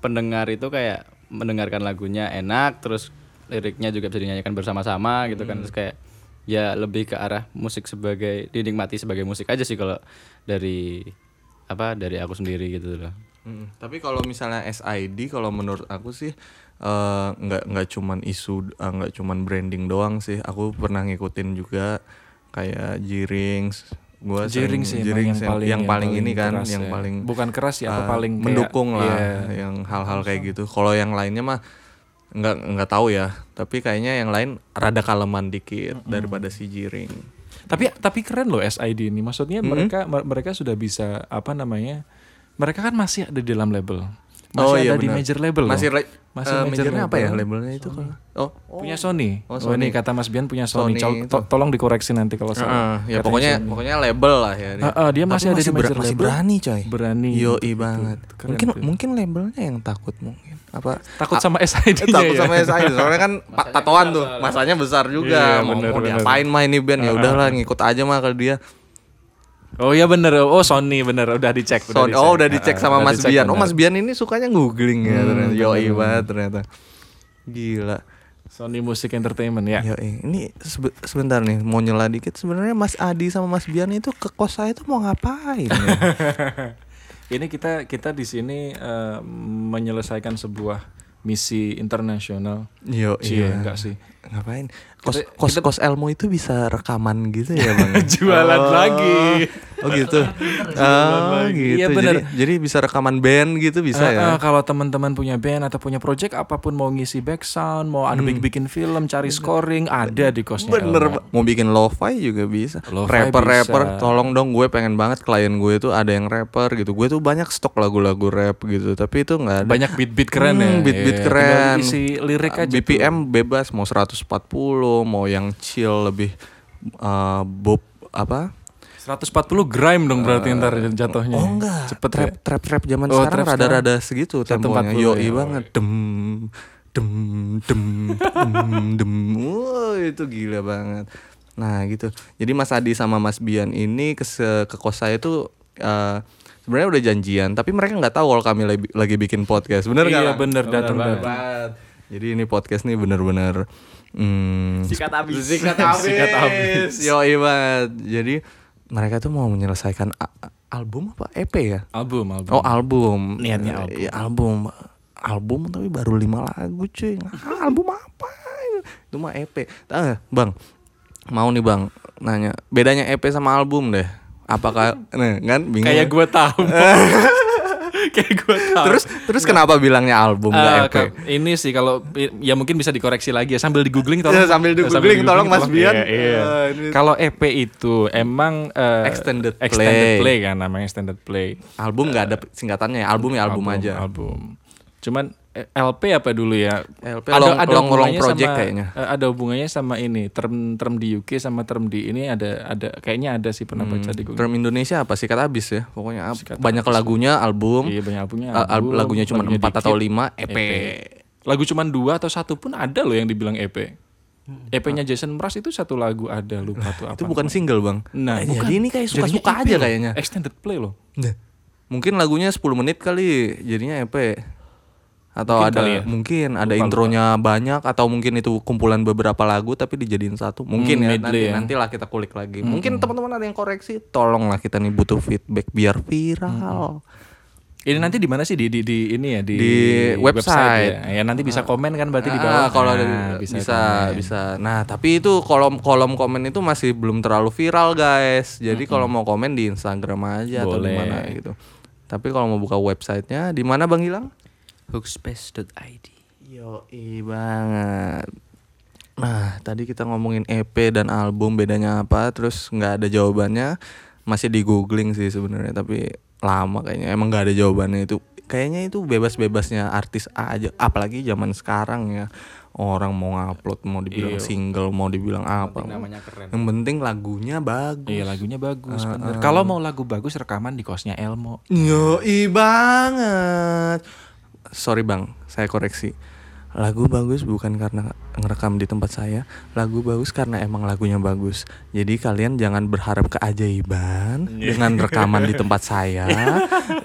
pendengar itu kayak mendengarkan lagunya enak, terus liriknya juga bisa dinyanyikan bersama-sama gitu kan. Terus kayak ya lebih ke arah musik sebagai dinikmati sebagai musik aja sih kalau dari apa dari aku sendiri gitu loh. Mm, tapi kalau misalnya SID kalau menurut aku sih eh, nggak nggak cuman isu eh, nggak cuman branding doang sih aku pernah ngikutin juga kayak Jirings gua Jiring sih emang Jirings yang paling yang paling ini kan keras yang ya. paling bukan keras ya eh, paling kayak- mendukung lah iya. yang hal-hal kayak gitu kalau yang lainnya mah nggak nggak tahu ya tapi kayaknya yang lain rada kaleman dikit daripada si Jiring Tapi tapi keren loh SID ini. Maksudnya mereka mer- mereka sudah bisa apa namanya? Mereka kan masih ada di dalam label. Masih ada di benar. major label masih loh. Masih eh, major majornya apa ya label. labelnya itu kalau oh punya Sony. Oh, Oh, Sony. ini kata Mas Bian punya Sony. Sony to- tolong dikoreksi nanti kalau salah. Heeh, ya pokoknya Sony. pokoknya label lah ya. Ah, ah, dia Tapi masih ada di ber- major masih label. berani coy. Berani. Yo gitu. banget. Keren mungkin tuh. mungkin labelnya yang takut mungkin. Apa? takut sama SID Eh, takut sama SI soalnya kan (laughs) pa- tatoan tuh masanya besar juga Iya, mau, bener, mau bener. diapain mah ini band ya udahlah ngikut aja mah ke dia Oh iya bener. Oh Sony bener. Udah dicek. So- dicek. oh udah dicek Ah, sama udah Mas dicek, Bian oh bener. Mas Bian ini sukanya googling ya Hmm, ternyata bener. banget ternyata gila Sony Music Entertainment ya. Yoi. ini sebe- sebentar nih mau nyela dikit sebenarnya Mas Adi sama Mas Bian itu ke kos saya itu mau ngapain ya? (laughs) Ini kita kita di sini eh, menyelesaikan sebuah misi internasional. Yo, Cie, iya. enggak sih. Ngapain? Kos Kita- kos kos Elmo itu bisa rekaman gitu ya, Bang? (laughs) Jualan Oh. lagi. Oh gitu. Oh gitu. Iya, Jadi, bener. jadi bisa rekaman band gitu bisa Eh, ya. eh, kalau teman-teman punya band atau punya project apa pun mau ngisi back sound, mau ada bikin bikin film, cari scoring, ada di kosnya. Hmm. Bener, Elmo. Mau bikin lo-fi juga bisa. Lo-fi Rapper-rapper, bisa. tolong dong gue pengen banget klien gue itu ada yang rapper gitu. Gue tuh banyak stok lagu-lagu rap gitu, tapi itu nggak ada. Banyak beat-beat keren ya. Hmm, beat-beat Iya, keren. tinggal isi lirik aja. tuh. BPM bebas mau 140, mau yang chill lebih eh, bob apa? 140 grime dong berarti ntar jatuhnya. Oh enggak, Cepet trap ya. trap trap zaman Oh, sekarang rada-rada segitu 140 temponya. ya. Yoi banget. Dem dem dem dem dem. Wah, itu gila banget. Nah, gitu. Jadi Mas Adi sama Mas Bian ini ke ke kos saya tuh eh, sebenarnya udah janjian, tapi mereka nggak tahu kalau kami lagi, lagi bikin podcast. Bener nggak? Iya, Lang? bener, datang, banget. Jadi ini podcast nih bener-bener hmm, Sikat habis. Sikat (laughs) habis. Yoi banget. Jadi mereka tuh mau menyelesaikan album apa EP ya? Album, album. Oh album. Niatnya album. Iya album. Album tapi baru lima lagu cuy. Ah, album apa? Itu mah EP. Ah, bang, mau nih bang nanya bedanya EP sama album deh. Apakah, (laughs) nah kan bingung. Kayak ya? gue tahu. (laughs) (laughs) Kayak gue tahu. Terus terus kenapa bilangnya album nggak E EP? ini sih kalau ya mungkin bisa dikoreksi lagi ya sambil di googling tolong Ya, sambil di googling, tolong, Mas Bian. Iya, iya. Ini- Kalau EP itu emang eh, Extended extended play. play kan namanya extended play Album nggak ada singkatannya ya, album ya album, aja. album cuman LP apa dulu ya? LP long- long- long hubungannya project sama- kayaknya. eh, ada hubungannya sama ini term term di UK sama term di ini ada ada kayaknya ada sih pernah baca di Google. Term Indonesia apa? Sikat habis ya? Pokoknya Sikat banyak lagunya album. Iya banyak albumnya al- al- album, lagunya cuma lagunya empat atau dikit, lima E EP. lagu cuma dua atau satu pun ada loh yang dibilang EP Hmm. EP-nya Jason Mraz itu satu lagu ada lupa tuh apa itu bukan single bang? Nah, Eh, bukan. jadi ini kayak suka-suka EP aja loh. kayaknya. Extended play loh. mungkin lagunya 10 menit kali jadinya EP atau Mungkin ada ya. mungkin ada Lupa, intronya banyak atau mungkin itu kumpulan beberapa lagu tapi dijadiin satu mungkin Hmm, ya nanti ya. Hmm, nantilah kita kulik lagi mungkin teman-teman ada yang koreksi tolonglah kita nih butuh feedback biar viral Ini nanti di mana sih di, di di ini ya di, Di website. ya. Ya, nanti bisa komen kan berarti di Ah, bawah. kalau Nah, ada bisa bisa, komen. Nah, tapi itu kolom kolom komen itu masih belum terlalu viral, guys. Jadi kalau mau komen di Instagram aja atau di Boleh. mana gitu. Tapi kalau mau buka websitenya di mana Bang Gilang? Hookspace.id. Yoi banget. Nah, tadi kita ngomongin EP dan album bedanya apa, terus nggak ada jawabannya. Masih di googling sih sebenarnya, tapi lama kayaknya. Emang nggak ada jawabannya itu. Kayaknya itu bebas-bebasnya artis aja, apalagi zaman sekarang ya. orang mau ngupload mau dibilang single mau dibilang apa namanya keren. yang penting lagunya bagus Iya lagunya bagus. bener. Kalau mau lagu bagus rekaman di kosnya Elmo. Yoi banget. Sorry bang, saya koreksi. Lagu bagus bukan karena ngerekam di tempat saya. Lagu bagus karena emang lagunya bagus. Jadi kalian jangan berharap keajaiban dengan rekaman di tempat (laughs) saya.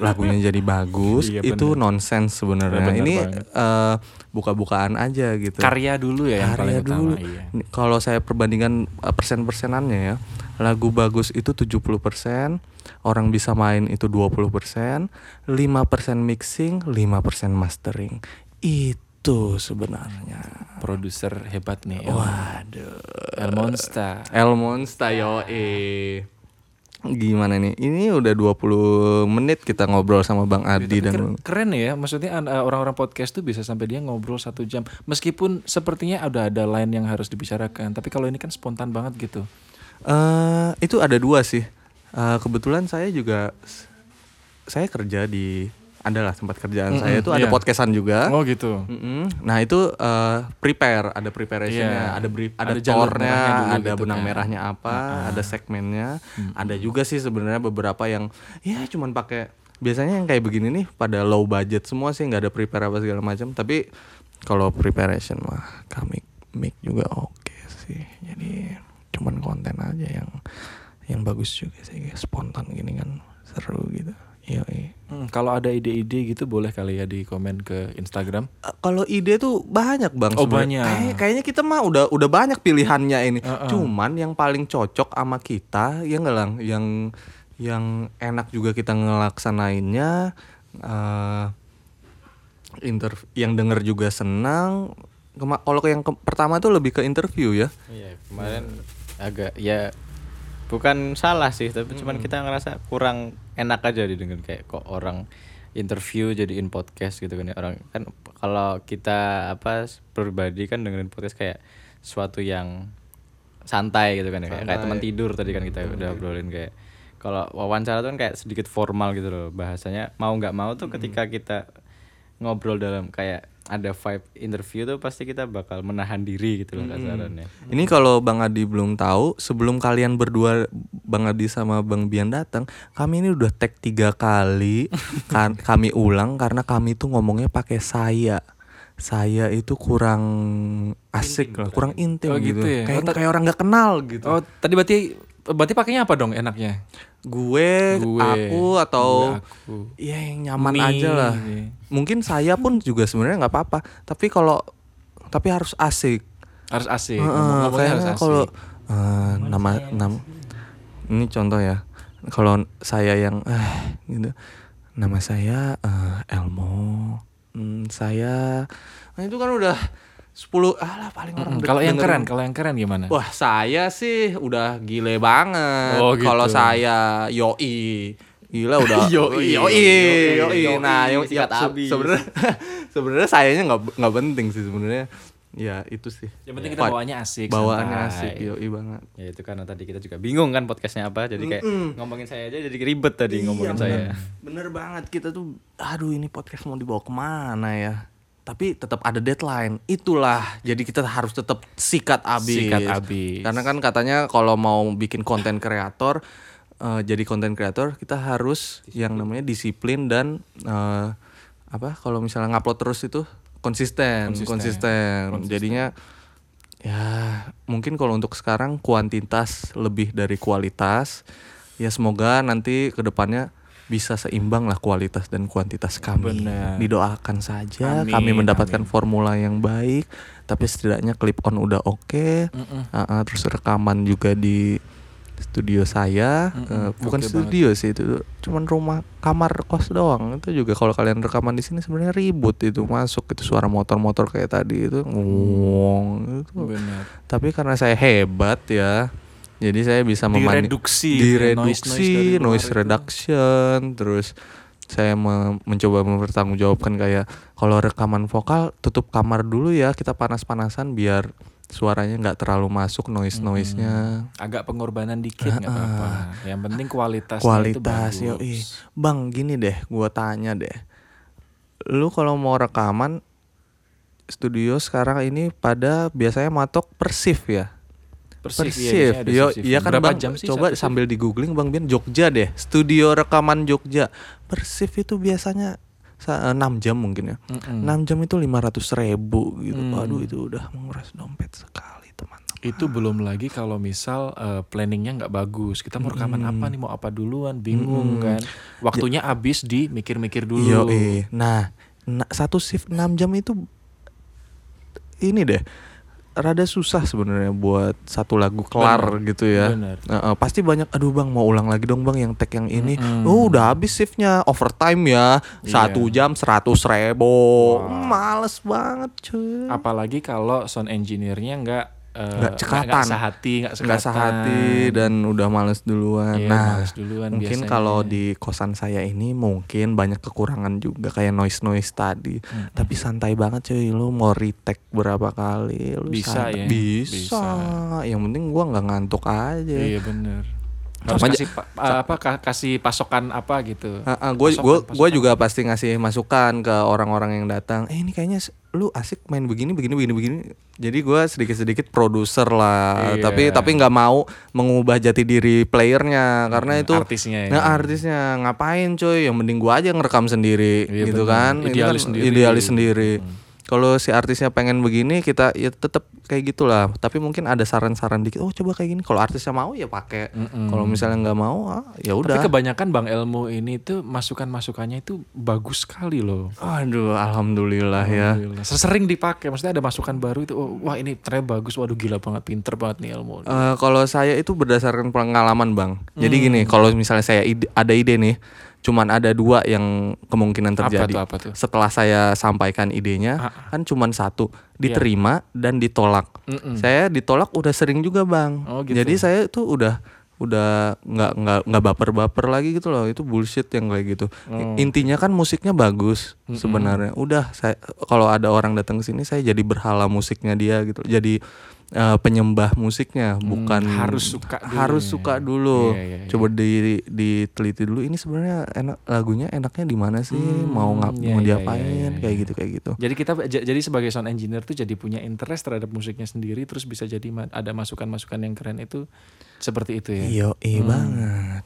lagunya jadi bagus. Iya, itu nonsens sebenarnya. Bener Ini banget. eh, buka-bukaan aja gitu. Karya dulu ya yang paling Karya utama. dulu. Iya. Kalau saya perbandingan uh, persen-persenannya ya, lagu bagus itu 70%, orang bisa main itu 20%, 5% mixing, 5% mastering. Itu sebenarnya. Produser hebat nih. El, Waduh. El Monster. El Monsta yoi. Gimana nih? Ini udah 20 menit kita ngobrol sama Bang Adi dan Keren, ya, maksudnya uh, orang-orang podcast tuh bisa sampai dia ngobrol satu jam. Meskipun sepertinya ada ada lain yang harus dibicarakan, tapi kalau ini kan spontan banget gitu. Eh itu ada dua sih. Eh, kebetulan saya juga saya kerja di adalah tempat kerjaan saya itu ada iya. podcastan juga. Oh gitu. Mm-mm. Nah itu eh, prepare, ada preparationnya, Iya. ada brief, ada, Ada dulu ada gitu benang kan. merahnya apa, ada segmennya, ada juga sih sebenarnya beberapa yang ya cuman pakai biasanya yang kayak begini nih pada low budget semua sih nggak ada prepare apa segala macam. Tapi kalau preparation mah kami make juga oke sih. Jadi cuman konten aja yang yang bagus juga sih spontan gini kan seru gitu. Iya. Hmm, kalau ada ide-ide gitu boleh kali ya di komen ke Instagram. Uh, kalau ide tuh banyak bang Oh, banyak. Kayak- kayaknya kita mah udah udah banyak pilihannya ini cuman yang paling cocok sama kita ya nggak lang yang yang enak juga kita ngelaksanainnya eh interv yang denger juga senang Kema- kalau yang ke- pertama tuh lebih ke interview ya Iya, kemarin agak ya bukan salah sih, tapi cuman kita ngerasa kurang enak aja didengar kayak kok orang interview jadiin podcast gitu kan ya. Orang kan kalau kita apa pribadi kan dengerin podcast kayak suatu yang santai gitu kan ya. Kayak, kayak teman tidur tadi kan kita udah obrolin kayak. Kalau wawancara tuh kan kayak sedikit formal gitu loh bahasanya. Mau nggak mau tuh ketika kita ngobrol dalam kayak ada vibe interview tuh pasti kita bakal menahan diri gitu loh kasarannya. Ini kalau Bang Adi belum tahu, sebelum kalian berdua Bang Adi sama Bang Bian datang, kami ini udah tag tiga kali, (laughs) kan, kami ulang karena kami tuh ngomongnya pakai saya. Saya itu kurang asik lah, kurang intim Oh, gitu. gitu ya? Kayak kayak orang nggak kenal gitu. Oh, tadi berarti berarti pakainya apa dong enaknya? Gue, Gue, aku atau gue, aku. ya yang nyaman Me, aja lah. Mungkin saya pun juga sebenarnya nggak apa-apa, tapi kalau tapi harus asik. Harus asik. Heeh, Ngomong-ngomongnya harus kayaknya asik. kalau eh, nama nam ini contoh ya kalau saya yang eh gitu nama saya eh, Elmo Hmm, saya nah itu kan udah 10 alah paling orang Mm, kalau yang keren, kalau yang keren gimana? wah saya sih udah gile banget Oh, gitu. kalau saya yoi gila udah (laughs) Yoi. yoi yoi, Yoi. nah yang ya, abis. sebenarnya (laughs) sebenarnya sayanya nggak nggak penting sih sebenarnya ya itu sih Yang penting kita bawaannya asik. bawaannya santai. asik yoi banget Ya itu karena tadi kita juga bingung kan podcastnya apa, jadi kayak ngomongin saya aja jadi ribet tadi ngomongin Iya, saya. bener. Bener banget kita tuh aduh ini podcast mau dibawa ke mana ya tapi tetap ada deadline. Itulah. Jadi kita harus tetap sikat abis. Sikat abis. karena kan katanya kalau mau bikin konten kreator eh, jadi konten kreator kita harus yang namanya disiplin dan eh, apa kalau misalnya ngupload terus itu konsisten konsisten, jadinya ya mungkin kalau untuk sekarang kuantitas lebih dari kualitas. Ya semoga nanti ke depannya bisa seimbang lah kualitas dan kuantitas kami. Benar. didoakan saja Amin, kami mendapatkan formula yang baik tapi setidaknya clip on udah oke. Ah, ah, terus rekaman juga di studio saya. Eh, bukan oke studio sih itu cuman rumah kamar kos doang. Itu juga kalau kalian rekaman di sini sebenarnya ribut itu masuk itu suara motor-motor kayak tadi itu ngomong itu. Benar. tapi karena saya hebat ya jadi saya bisa memani- Direduksi, direduksi luar noise itu. reduction terus saya me- mencoba mempertanggungjawabkan kayak kalau rekaman vokal tutup kamar dulu ya kita panas-panasan biar suaranya nggak terlalu masuk noise noise nya Agak pengorbanan dikit nggak apa-apa. Yang penting kualitasnya kualitas itu yoi bagus. bang gini deh gua tanya deh lu kalau mau rekaman studio sekarang ini pada biasanya matok persif ya. Persif, iya, Persif. Yo, Persif. iya kan Berapa Bang, jam sih coba sambil di googling Bang Bian Jogja deh. Studio rekaman Jogja. Persif itu biasanya sa- eh, 6 jam mungkin ya. Mm-mm. 6 jam itu 500 ribu gitu. Hmm. Waduh itu udah menguras dompet sekali teman-teman. Itu belum lagi kalau misal eh, planningnya nggak bagus. Kita mau rekaman apa nih, mau apa duluan, bingung kan. Waktunya habis di mikir-mikir dulu. Yo, Nah, na- satu shift 6 jam itu ini deh rada susah sebenarnya buat satu lagu kelar Benar, gitu ya. benar. Heeh, pasti banyak aduh Bang mau ulang lagi dong Bang yang tag yang ini. Mm-mm. Oh, udah habis shiftnya overtime ya. Satu Iya. jam seratus ribu. Males banget cuy. Apalagi kalau sound engineer-nya nggak eh, Nggak cekatan. nggak sehati, nggak sehati dan udah males duluan. Iya, nah, males duluan mungkin kalau di kosan saya ini mungkin banyak kekurangan juga kayak noise noise tadi. Tapi santai banget cuy, lu mau retake berapa kali lu Bisa santai. ya, Bisa. bisa. Yang penting gua nggak ngantuk aja. Iya bener. Harus Sama kasih pa- apa ka- kasih pasokan apa gitu. gue gue pasokan. juga pasti ngasih masukan ke orang-orang yang datang. Eh ini kayaknya lu asik main begini begini begini begini. Jadi gue sedikit-sedikit produser lah. Iya. Tapi tapi nggak mau mengubah jati diri playernya karena itu artisnya ya. Nah artisnya ngapain coy? Yang mending gue aja ngerekam sendiri Iya, gitu bener. kan. Idealis kan sendiri. Idealis sendiri. Kalau si artisnya pengen begini kita ya tetap kayak gitulah. Tapi mungkin ada saran-saran dikit. Oh coba kayak gini. Kalau artisnya mau ya pakai. Mm-mm. Kalau misalnya nggak mau ah, ya Tapi udah. kebanyakan Bang Elmo ini tuh masukan-masukannya itu bagus sekali loh. Aduh, alhamdulillah ya. Alhamdulillah. Sering dipakai, maksudnya ada masukan baru itu, oh, wah ini ternyata bagus, waduh gila banget, pinter banget nih Elmo. Eh, kalau saya itu berdasarkan pengalaman bang. Jadi Hmm. gini, kalau misalnya saya ide- ada ide nih, cuman ada dua yang kemungkinan Apa terjadi. tuh, apa tuh? Setelah saya sampaikan idenya, Ah. kan cuman satu, diterima dan ditolak. Mm-mm. Saya ditolak udah sering juga bang. Oh, gitu. Jadi saya tuh udah udah nggak nggak nggak baper-baper lagi gitu loh itu bullshit yang kayak gitu Oh. intinya kan musiknya bagus sebenarnya udah saya kalau ada orang datang ke sini saya jadi berhala musiknya dia gitu jadi eh, penyembah musiknya bukan Hmm, harus suka dulu harus ya. suka dulu Iya, iya, iya. coba di diteliti dulu ini sebenarnya enak lagunya enaknya di mana sih mau ngap iya, mau iya, diapain iya, iya, kayak gitu kayak gitu Jadi kita jadi sebagai sound engineer tuh jadi punya interest terhadap musiknya sendiri, terus bisa jadi ada masukan-masukan yang keren itu seperti itu ya. Iya, iya banget.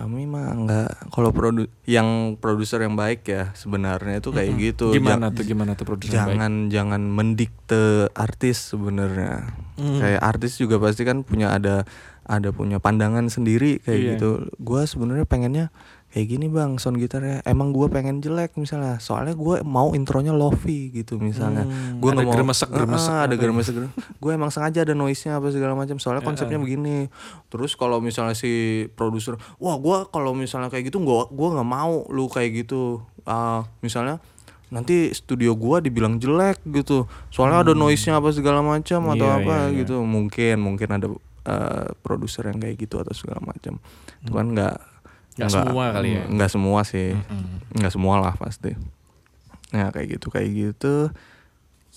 Kami mah nggak kalau produ yang produser yang baik ya sebenarnya itu kayak gitu. Gimana Ja- tuh gimana tuh produser yang baik? Jangan jangan mendikte artis sebenarnya. Hmm. Kayak artis juga pasti kan punya ada ada punya pandangan sendiri kayak Iya. gitu. Gua sebenarnya pengennya kayak gini bang sound gitarnya. Emang gua pengen jelek misalnya. Soalnya gue mau intronya lofi gitu misalnya. Hmm, gue nggak mau geremesek-geremesek Ah, ada apa ya? gue emang sengaja ada noise nya apa segala macam. Soalnya konsepnya begini. Terus kalau misalnya si produser wah gua kalau misalnya kayak gitu gua gua nggak mau lu kayak gitu. Ah, misalnya nanti studio gua dibilang jelek gitu. Soalnya ada noise nya apa segala macam atau Iya, apa iya, iya. gitu. Mungkin mungkin ada eh, produser yang kayak gitu atau segala macam. Itu kan nggak Nggak semua kali ya? nggak semua sih Mm-mm. nggak semua lah pasti nah kayak gitu kayak gitu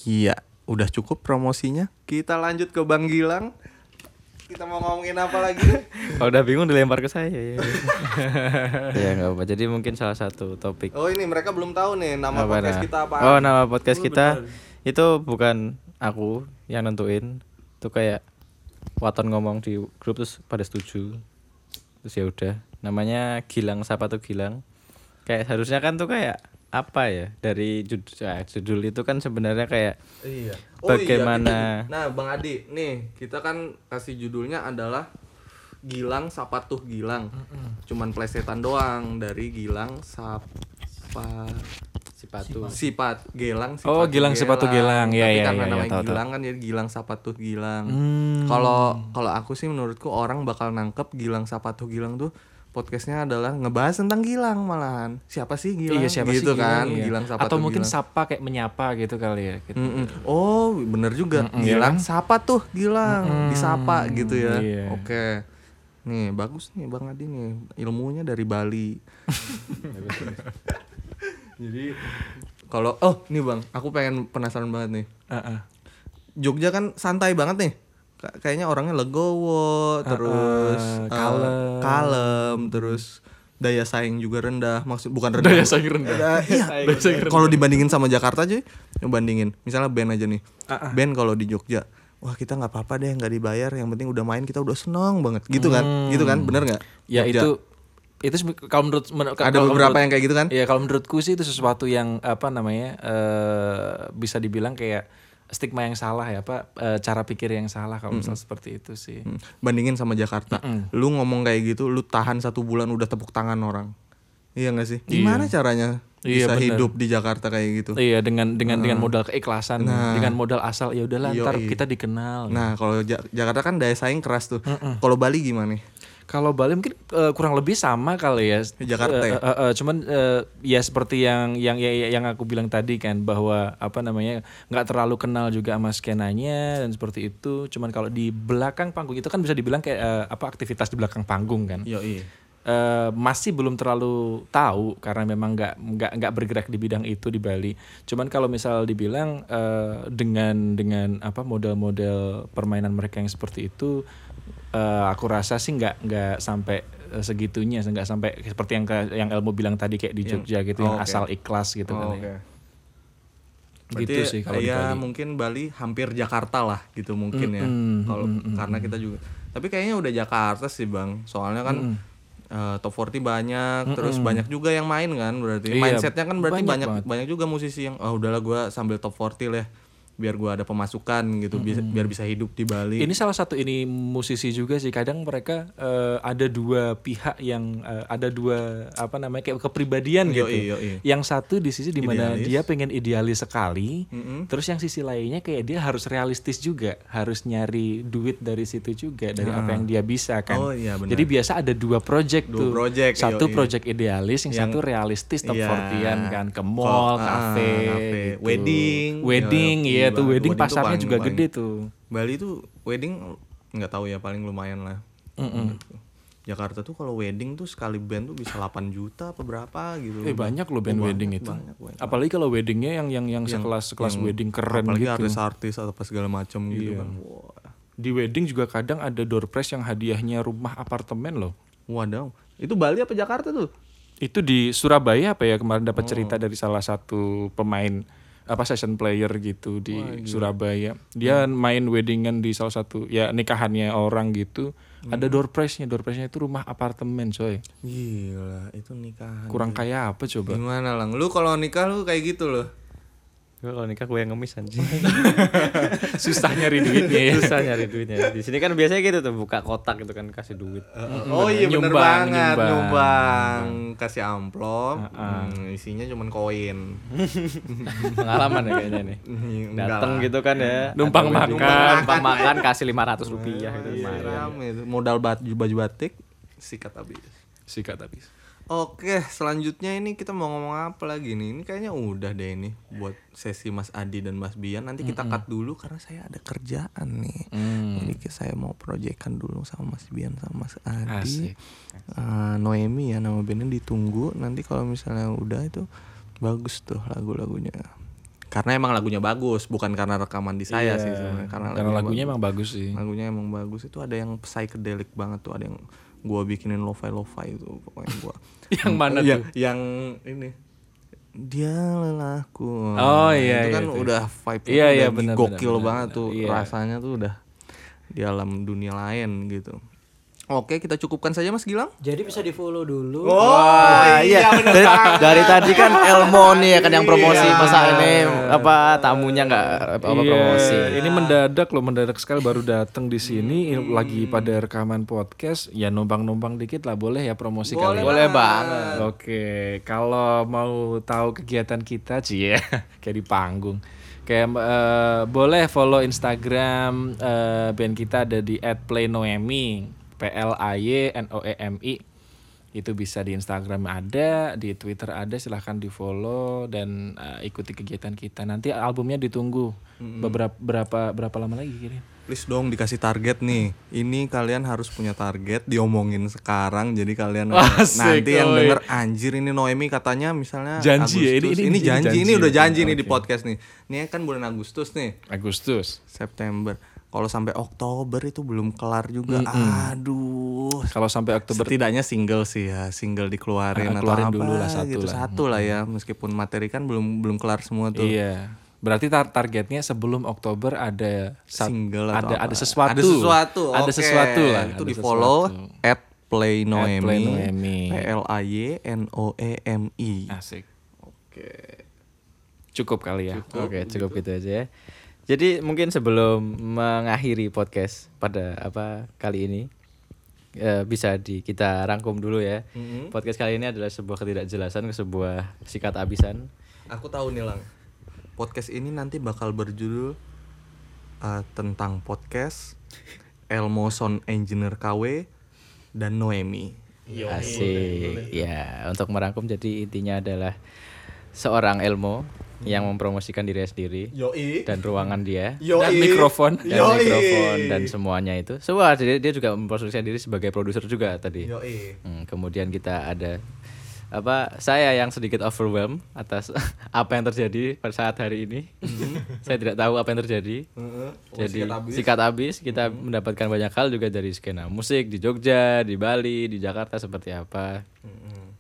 iya udah cukup promosinya kita lanjut ke bang Gilang kita mau ngomongin apa lagi (laughs) Kalau udah bingung dilempar ke saya ya. (laughs) ya nggak apa. Jadi mungkin salah satu topik oh ini mereka belum tahu nih nama apa podcast nah. kita apa Oh, nama podcast kita itu bukan aku yang nentuin. Itu kayak Waton ngomong di grup terus pada setuju. Terus ya udah. Namanya Gilang siapa tuh Gilang. Kayak harusnya kan tuh kayak apa ya dari judul, judul itu kan sebenarnya kayak Iya. Bagaimana- kita- nah, Bang Adi, nih kita kan kasih judulnya adalah Gilang Sapatuh Gilang. Cuman plesetan doang dari Gilang Sapa sepatu. Sifat Gilang Sifat Oh, Gilang Sipatu Gilang. Iya, Tapi iya, karena iya, iya, namanya tahu, tahu. Gilang kan jadi Gilang Sapatuh Gilang. Hmm. Kalau kalau aku sih menurutku orang bakal nangkep Gilang Sapatuh Gilang tuh podcastnya adalah ngebahas tentang Gilang malahan. Siapa sih Gilang? Iya siapa gitu sih kan? iya. Gilang Sapatuh Atau mungkin Gilang. sapa kayak menyapa gitu kali ya. Gitu. Mm-mm. Oh, bener juga. Mm-mm, iya Gilang kan? sapa tuh Gilang, Mm-mm, disapa gitu ya. iya. Oke. Nih, bagus nih Bang Adi nih. Ilmunya dari Bali. (laughs) Jadi kalau oh, nih Bang, aku pengen penasaran banget nih. Heeh. Jogja kan santai banget nih. Ka- Kayaknya orangnya legowo, terus uh, kalem. kalem, terus daya saing juga rendah. Maksud bukan rendah. Daya saing rendah. Da- iya saing rendah. kalau dibandingin sama Jakarta aja yang bandingin. Misalnya band aja nih. Ah, band kalau di Jogja wah kita nggak apa-apa deh nggak dibayar. Yang penting udah main kita udah seneng banget. Gitu kan? Gitu kan? Bener nggak? Ya Jogja. itu itu kalau menurut men- ada kalau beberapa menurut- yang kayak gitu kan? Iya kalau menurutku sih itu sesuatu yang apa namanya eh bisa dibilang kayak stigma yang salah ya apa eh, cara pikir yang salah kalau misal seperti itu sih. Hmm, bandingin sama Jakarta. Lu ngomong kayak gitu lu tahan satu bulan udah tepuk tangan orang. Iya nggak sih? Gimana caranya Iya, bisa bener. hidup di Jakarta kayak gitu? Iya dengan dengan dengan modal keikhlasan, dengan modal asal ya udahlah ntar kita dikenal. nah kalau Ja- Jakarta kan daya saing keras tuh. Kalau Bali gimana Kalau Bali mungkin eh, kurang lebih sama kali ya. Jakarta ya? eh, eh, cuman eh, ya seperti yang yang ya- ya- yang aku bilang tadi kan bahwa apa namanya nggak terlalu kenal juga sama skenanya dan seperti itu. Cuman kalau di belakang panggung itu kan bisa dibilang kayak eh, apa aktivitas di belakang panggung kan. yo Eh, masih belum terlalu tahu karena memang nggak nggak nggak bergerak di bidang itu di Bali. Cuman kalau misal dibilang eh, dengan dengan apa model-model permainan mereka yang seperti itu, eh, aku rasa sih nggak nggak sampai eh, segitunya, nggak sampai seperti yang ke- yang Elmo bilang tadi kayak di Jogja gitu, yang oh, oke. asal ikhlas gitu kan. Oh, ya. oke. Berarti Gitu sih kalau di ya Bali. mungkin Bali hampir Jakarta lah gitu mungkin ya. Mm-mm, Kalau karena kita juga. Tapi kayaknya udah Jakarta sih, Bang. Soalnya kan eh, top 40 banyak, terus banyak juga yang main kan berarti. Iya, Mindsetnya kan berarti banyak banyak banyak, juga musisi yang oh udahlah gua sambil top 40 lah biar gua ada pemasukan gitu, bisa- biar bisa hidup di Bali. Ini salah satu ini musisi juga sih. Kadang mereka eh, ada dua pihak yang eh, ada dua apa namanya kayak kepribadian Yoi, gitu. yoi. Yang satu di sisi di mana Idealis. dia pengen idealis sekali. Terus yang sisi lainnya kayak dia harus realistis juga, harus nyari duit dari situ juga dari apa yang dia bisa kan. Oh, iya. Jadi biasa ada dua project Dua tuh. project, satu yoi. project idealis, yang, Yang- satu realistis top Iya. 40-an kan ke mall, Ah, kafe, gitu. Wedding. wedding, Ya, iya tuh wedding wedding pasarnya paling- juga paling- gede tuh. Bali tuh wedding nggak tahu ya paling lumayan lah. Jakarta tuh kalau wedding tuh sekali band tuh bisa 8 juta apa berapa gitu. Eh banyak loh band Oh, wedding banyak, itu. banyak, banyak. Apalagi kalau weddingnya yang yang yang sekelas sekelas yang- wedding keren Apalagi gitu. artis-artis atau apa segala macam gitu Iya. kan. Wah. Di wedding juga kadang ada door prize yang hadiahnya rumah apartemen loh. Wadaw. Itu Bali apa Jakarta tuh? Itu di Surabaya apa ya kemarin dapat Oh. cerita dari salah satu pemain apa session player gitu di Surabaya. Dia Hmm. main weddingan di salah satu ya nikahannya orang gitu. Hmm. Ada door prize-nya. Door prize-nya itu rumah apartemen, coy. Gila, itu nikahan. Kurang kaya apa coba? Gimana lang? Lu kalau nikah lu kayak gitu loh. Gue kalau nikah gue yang ngemis anjing. (laughs) Susah nyari duitnya ya. Susah nyari duitnya. Di sini kan biasanya gitu tuh buka kotak gitu kan kasih duit. oh iya bener Nyumbang, banget, nyumbang. nyumbang, kasih amplop, hmm, isinya cuman koin. (laughs) Pengalaman ya kayaknya nih. Dateng lah. gitu kan ya. Numpang Ada wedding, makan. Numpang makan kasih 500 rupiah gitu. Iya. Modal baju baju batik sikat habis. Sikat habis. Oke, selanjutnya ini kita mau ngomong apa lagi nih? Ini kayaknya udah deh ini buat sesi Mas Adi dan Mas Bian. Nanti kita cut dulu karena saya ada kerjaan nih. Jadi ke- saya mau proyekkan dulu sama Mas Bian sama Mas Adi. Asik. Eh, Noemi ya nama bandnya ditunggu. Nanti kalau misalnya udah itu bagus tuh lagu-lagunya. Karena emang lagunya bagus, bukan karena rekaman di saya sih sebenarnya. Karena, Karena lagunya bagus. emang bagus sih. lagunya emang bagus itu ada yang psychedelic banget tuh ada yang gua bikinin lo-fi lo-fi itu pokoknya gua (laughs) Yang mana Iya, tuh? yang ini dia lelahku Oh, iya, itu iya, kan itu. udah vibe Iya, iya, udah benar, gokil benar, banget benar. tuh Iya. rasanya tuh udah di alam dunia lain gitu oke kita cukupkan saja mas Gilang Jadi bisa di follow dulu. Wah, iya. Dari, dari (laughs) tadi kan Elmo nih ya kan yang promosi masa ini apa tamunya nggak apa Iya, promosi. Ini mendadak loh, mendadak sekali baru datang di sini ini lagi pada rekaman podcast. Ya numpang-numpang dikit lah boleh ya promosi kali. Boleh banget. Oke, kalau mau tahu kegiatan kita sih (laughs) ya kayak di panggung. Kayak eh, boleh follow Instagram eh, band kita ada di @playnoemi, P L A Y N O E M I. Itu bisa di Instagram ada, di Twitter ada, silahkan di follow dan eh, ikuti kegiatan kita. Nanti albumnya ditunggu beberapa berapa berapa lama lagi kira? please dong dikasih target nih ini kalian harus punya target diomongin sekarang jadi kalian Asik, nanti yang oh, denger anjir ini Noemi katanya misalnya Janji ya, ini- Agustus. ini- ini, ini janji, janji ini ya? udah janji nih di podcast nih ini kan bulan Agustus nih Agustus. September kalau sampai Oktober itu belum kelar juga. Aduh. Kalau sampai Oktober Setidaknya single sih ya, single dikeluarin Ah, atau keluarin apa dulu lah satu gitu. lah. Satu lah ya, meskipun materi kan belum belum kelar semua tuh. Iya. Berarti tar- targetnya sebelum Oktober ada Single atau ada apa? ada sesuatu. Ada sesuatu. Ada oke. sesuatu lah. Itu ada di follow sesuatu. at Play Noemi. Play Noemi. P L A Y N O E M I. Asik. Oke. Cukup kali ya. Oke, cukup gitu aja ya. Jadi mungkin sebelum mengakhiri podcast pada apa kali ini eh, bisa di kita rangkum dulu ya. Podcast kali ini adalah sebuah ketidakjelasan, sebuah sikat abisan. Aku tahu nih lang. Podcast ini nanti bakal berjudul uh, tentang podcast Elmo Sound Engineer KW dan Noemi. Asik. Ya, untuk merangkum jadi intinya adalah seorang Elmo yang mempromosikan diri sendiri Yoi. dan ruangan dia Dan mikrofon. dan mikrofon dan semuanya itu. Semua jadi dia juga mempromosikan diri sebagai produser juga tadi. Yoi. Hmm, kemudian kita ada apa saya yang sedikit overwhelmed atas (laughs) apa yang terjadi pada saat hari ini. (laughs) saya tidak tahu apa yang terjadi. Jadi sikat habis kita mendapatkan banyak hal juga dari skena musik di Jogja, di Bali, di Jakarta seperti apa.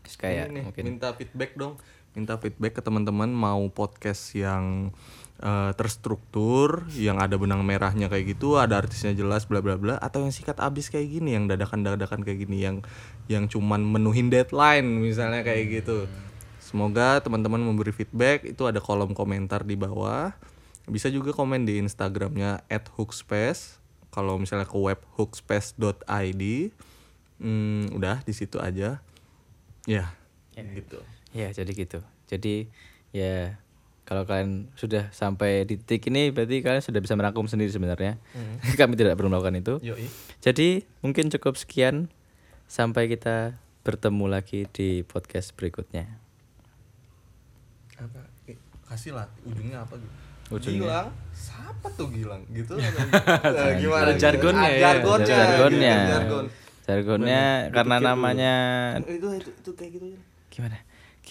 Terus kayak mungkin minta feedback dong. Minta feedback ke teman-teman mau podcast yang eh, terstruktur, yang ada benang merahnya kayak gitu, ada artisnya jelas bla bla bla atau yang sikat abis kayak gini, yang dadakan-dadakan kayak gini yang yang cuman menuhin deadline misalnya kayak gitu. Semoga teman-teman memberi feedback, itu ada kolom komentar di bawah. Bisa juga komen di Instagramnya @hookspace. Kalau misalnya ke web hookspace.id, hmm, udah di situ aja. Ya, gitu. Ya jadi gitu. Jadi ya kalau kalian sudah sampai di titik ini berarti kalian sudah bisa merangkum sendiri sebenarnya. (laughs) Kami tidak perlu melakukan itu. Yoi. Jadi mungkin cukup sekian sampai kita bertemu lagi di podcast berikutnya. Apa? Eh, kasih lah ujungnya apa gitu. Ujungnya. Gilang, siapa tuh Gilang? Gitu Eh, (laughs) gimana? Ada jargonnya Ah, ya. Jargonnya. Jargonnya. gitu, Jargon. Jargonnya karena namanya Itu, itu itu kayak gitu gimana?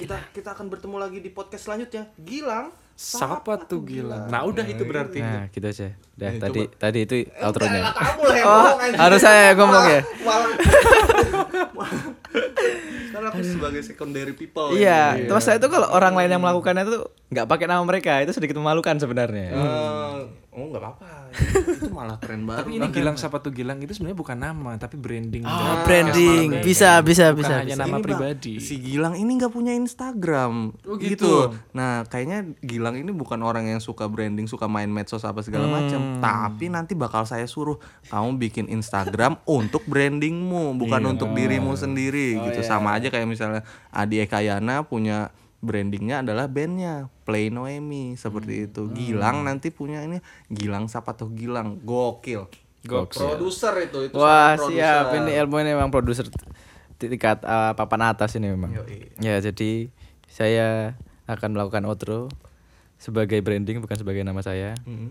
Kita kita akan bertemu lagi di podcast selanjutnya. Gilang, Siapa tuh gila? Nah, udah itu berarti. Nah, gitu aja. Udah Eh, tadi coba. tadi itu Eh, outronya. udah, kamu lah yang Oh, ngomong, harus saya yang ngomong ya? Malah. Sekarang aku sebagai secondary people. Iya, terus saya itu kalau orang lain yang melakukannya itu nggak pakai nama mereka itu sedikit memalukan sebenarnya. Eh, oh nggak apa-apa. (laughs) Itu malah keren banget. Tapi ini Gilang siapa tuh Gilang itu sebenarnya bukan nama tapi branding. Oh, dari branding. Bisa, bisa, Bukan bisa, hanya bisa. nama Ini, Bang, pribadi. Si Gilang ini nggak punya Instagram. Oh, gitu. Nah, kayaknya Gilang ini bukan orang yang suka branding, suka main medsos apa segala Hmm. macam. Tapi nanti bakal saya suruh kamu bikin Instagram (laughs) untuk brandingmu, bukan Iya. untuk dirimu Oh. sendiri gitu. Sama aja kayak misalnya Adi Ekayana punya brandingnya adalah bandnya Play Noemi seperti Hmm. itu. Gilang nanti punya ini Gilang Sapato Gilang, gokil. Gokil. Produser itu itu Wah, siap. Ini Elmo ini memang produser tingkat uh, papan atas ini memang. Yoi. Ya, jadi saya akan melakukan outro sebagai branding bukan sebagai nama saya. Mm-hmm.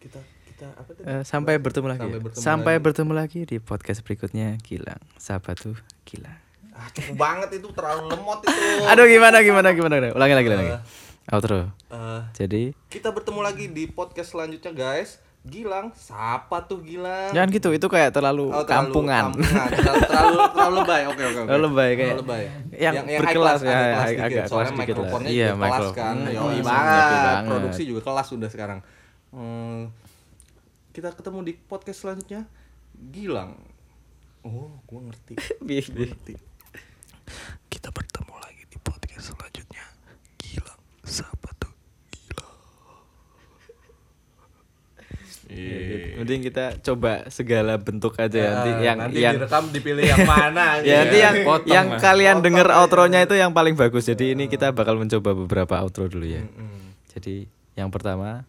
kita kita apa tadi? Eh, sampai bertemu lagi. Sampai bertemu Sampai bertemu lagi di podcast berikutnya. Gilang. Siapa tuh? Gilang. Ah, cukup banget itu terlalu lemot itu. Aduh, gimana gimana gimana? Ulangi lagi, ulangi. Outro. Eh, Jadi kita bertemu lagi di podcast selanjutnya guys. Gilang, siapa tuh Gilang? jangan gitu, itu kayak terlalu Oh, terlalu kampungan. kampungan. terlalu, terlalu terlalu lebay. Oke oke oke. Terlalu lebay, kayak Terlalu lebay. yang high berkelas, class, ya, agak kelas agak Soalnya dikit lah. Iya, kelas kan. Hmm, Yoi hmm, banget. Produksi juga kelas udah sekarang. Hmm, kita ketemu di podcast selanjutnya. Gilang. Oh, gua ngerti. (laughs) Gua ngerti. Kita bertemu lagi di podcast selanjutnya. Gilang, siapa tuh? Ya, gitu. Mending kita coba segala bentuk aja ya. nanti yang nanti yang direkam dipilih yang mana (laughs) ya nanti yang Potong yang lah. kalian denger outronya itu yang paling bagus. Jadi ini kita bakal mencoba beberapa outro dulu ya. Jadi yang pertama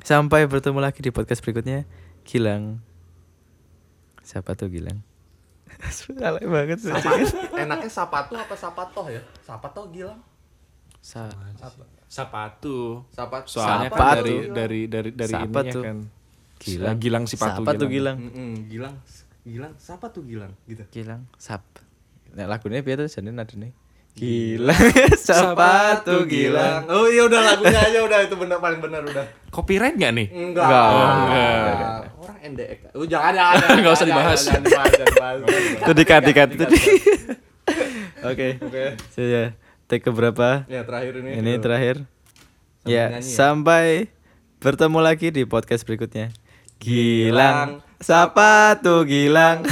sampai bertemu lagi di podcast berikutnya. Gilang. Siapa tuh Gilang? (laughs) Alay banget sih. enaknya sapato apa sapatoh ya sapato Gilang Sa- Sapatu. sapat Soalnya Sapatu. kan dari dari dari dari Siapa ininya tuh? kan. Gilang. Gilang Sipatu. Siapa tuh Gilang? Mm-mm, Gilang Gilang siapa tuh Gilang gitu Gilang. Sap. Nah, lagunya biar tuh jadi nadine. Gilang (laughs) sepatu Gilang. Oh iya udah lagunya aja udah itu benar paling benar udah. Copyright nggak nih? Enggak. Enggak. Orang NDX. Oh, jangan jangan. jangan, (laughs) Nggak usah jangan, dibahas. Jangan dibahas. (laughs) Itu dikat dikat itu. Oke. Oke. Saya take keberapa? Ya terakhir ini. Ini Tuh. terakhir. Sambil Ya, nyanyi ya. sampai bertemu lagi di podcast berikutnya. Gilang. Gilang, sepatu Gilang.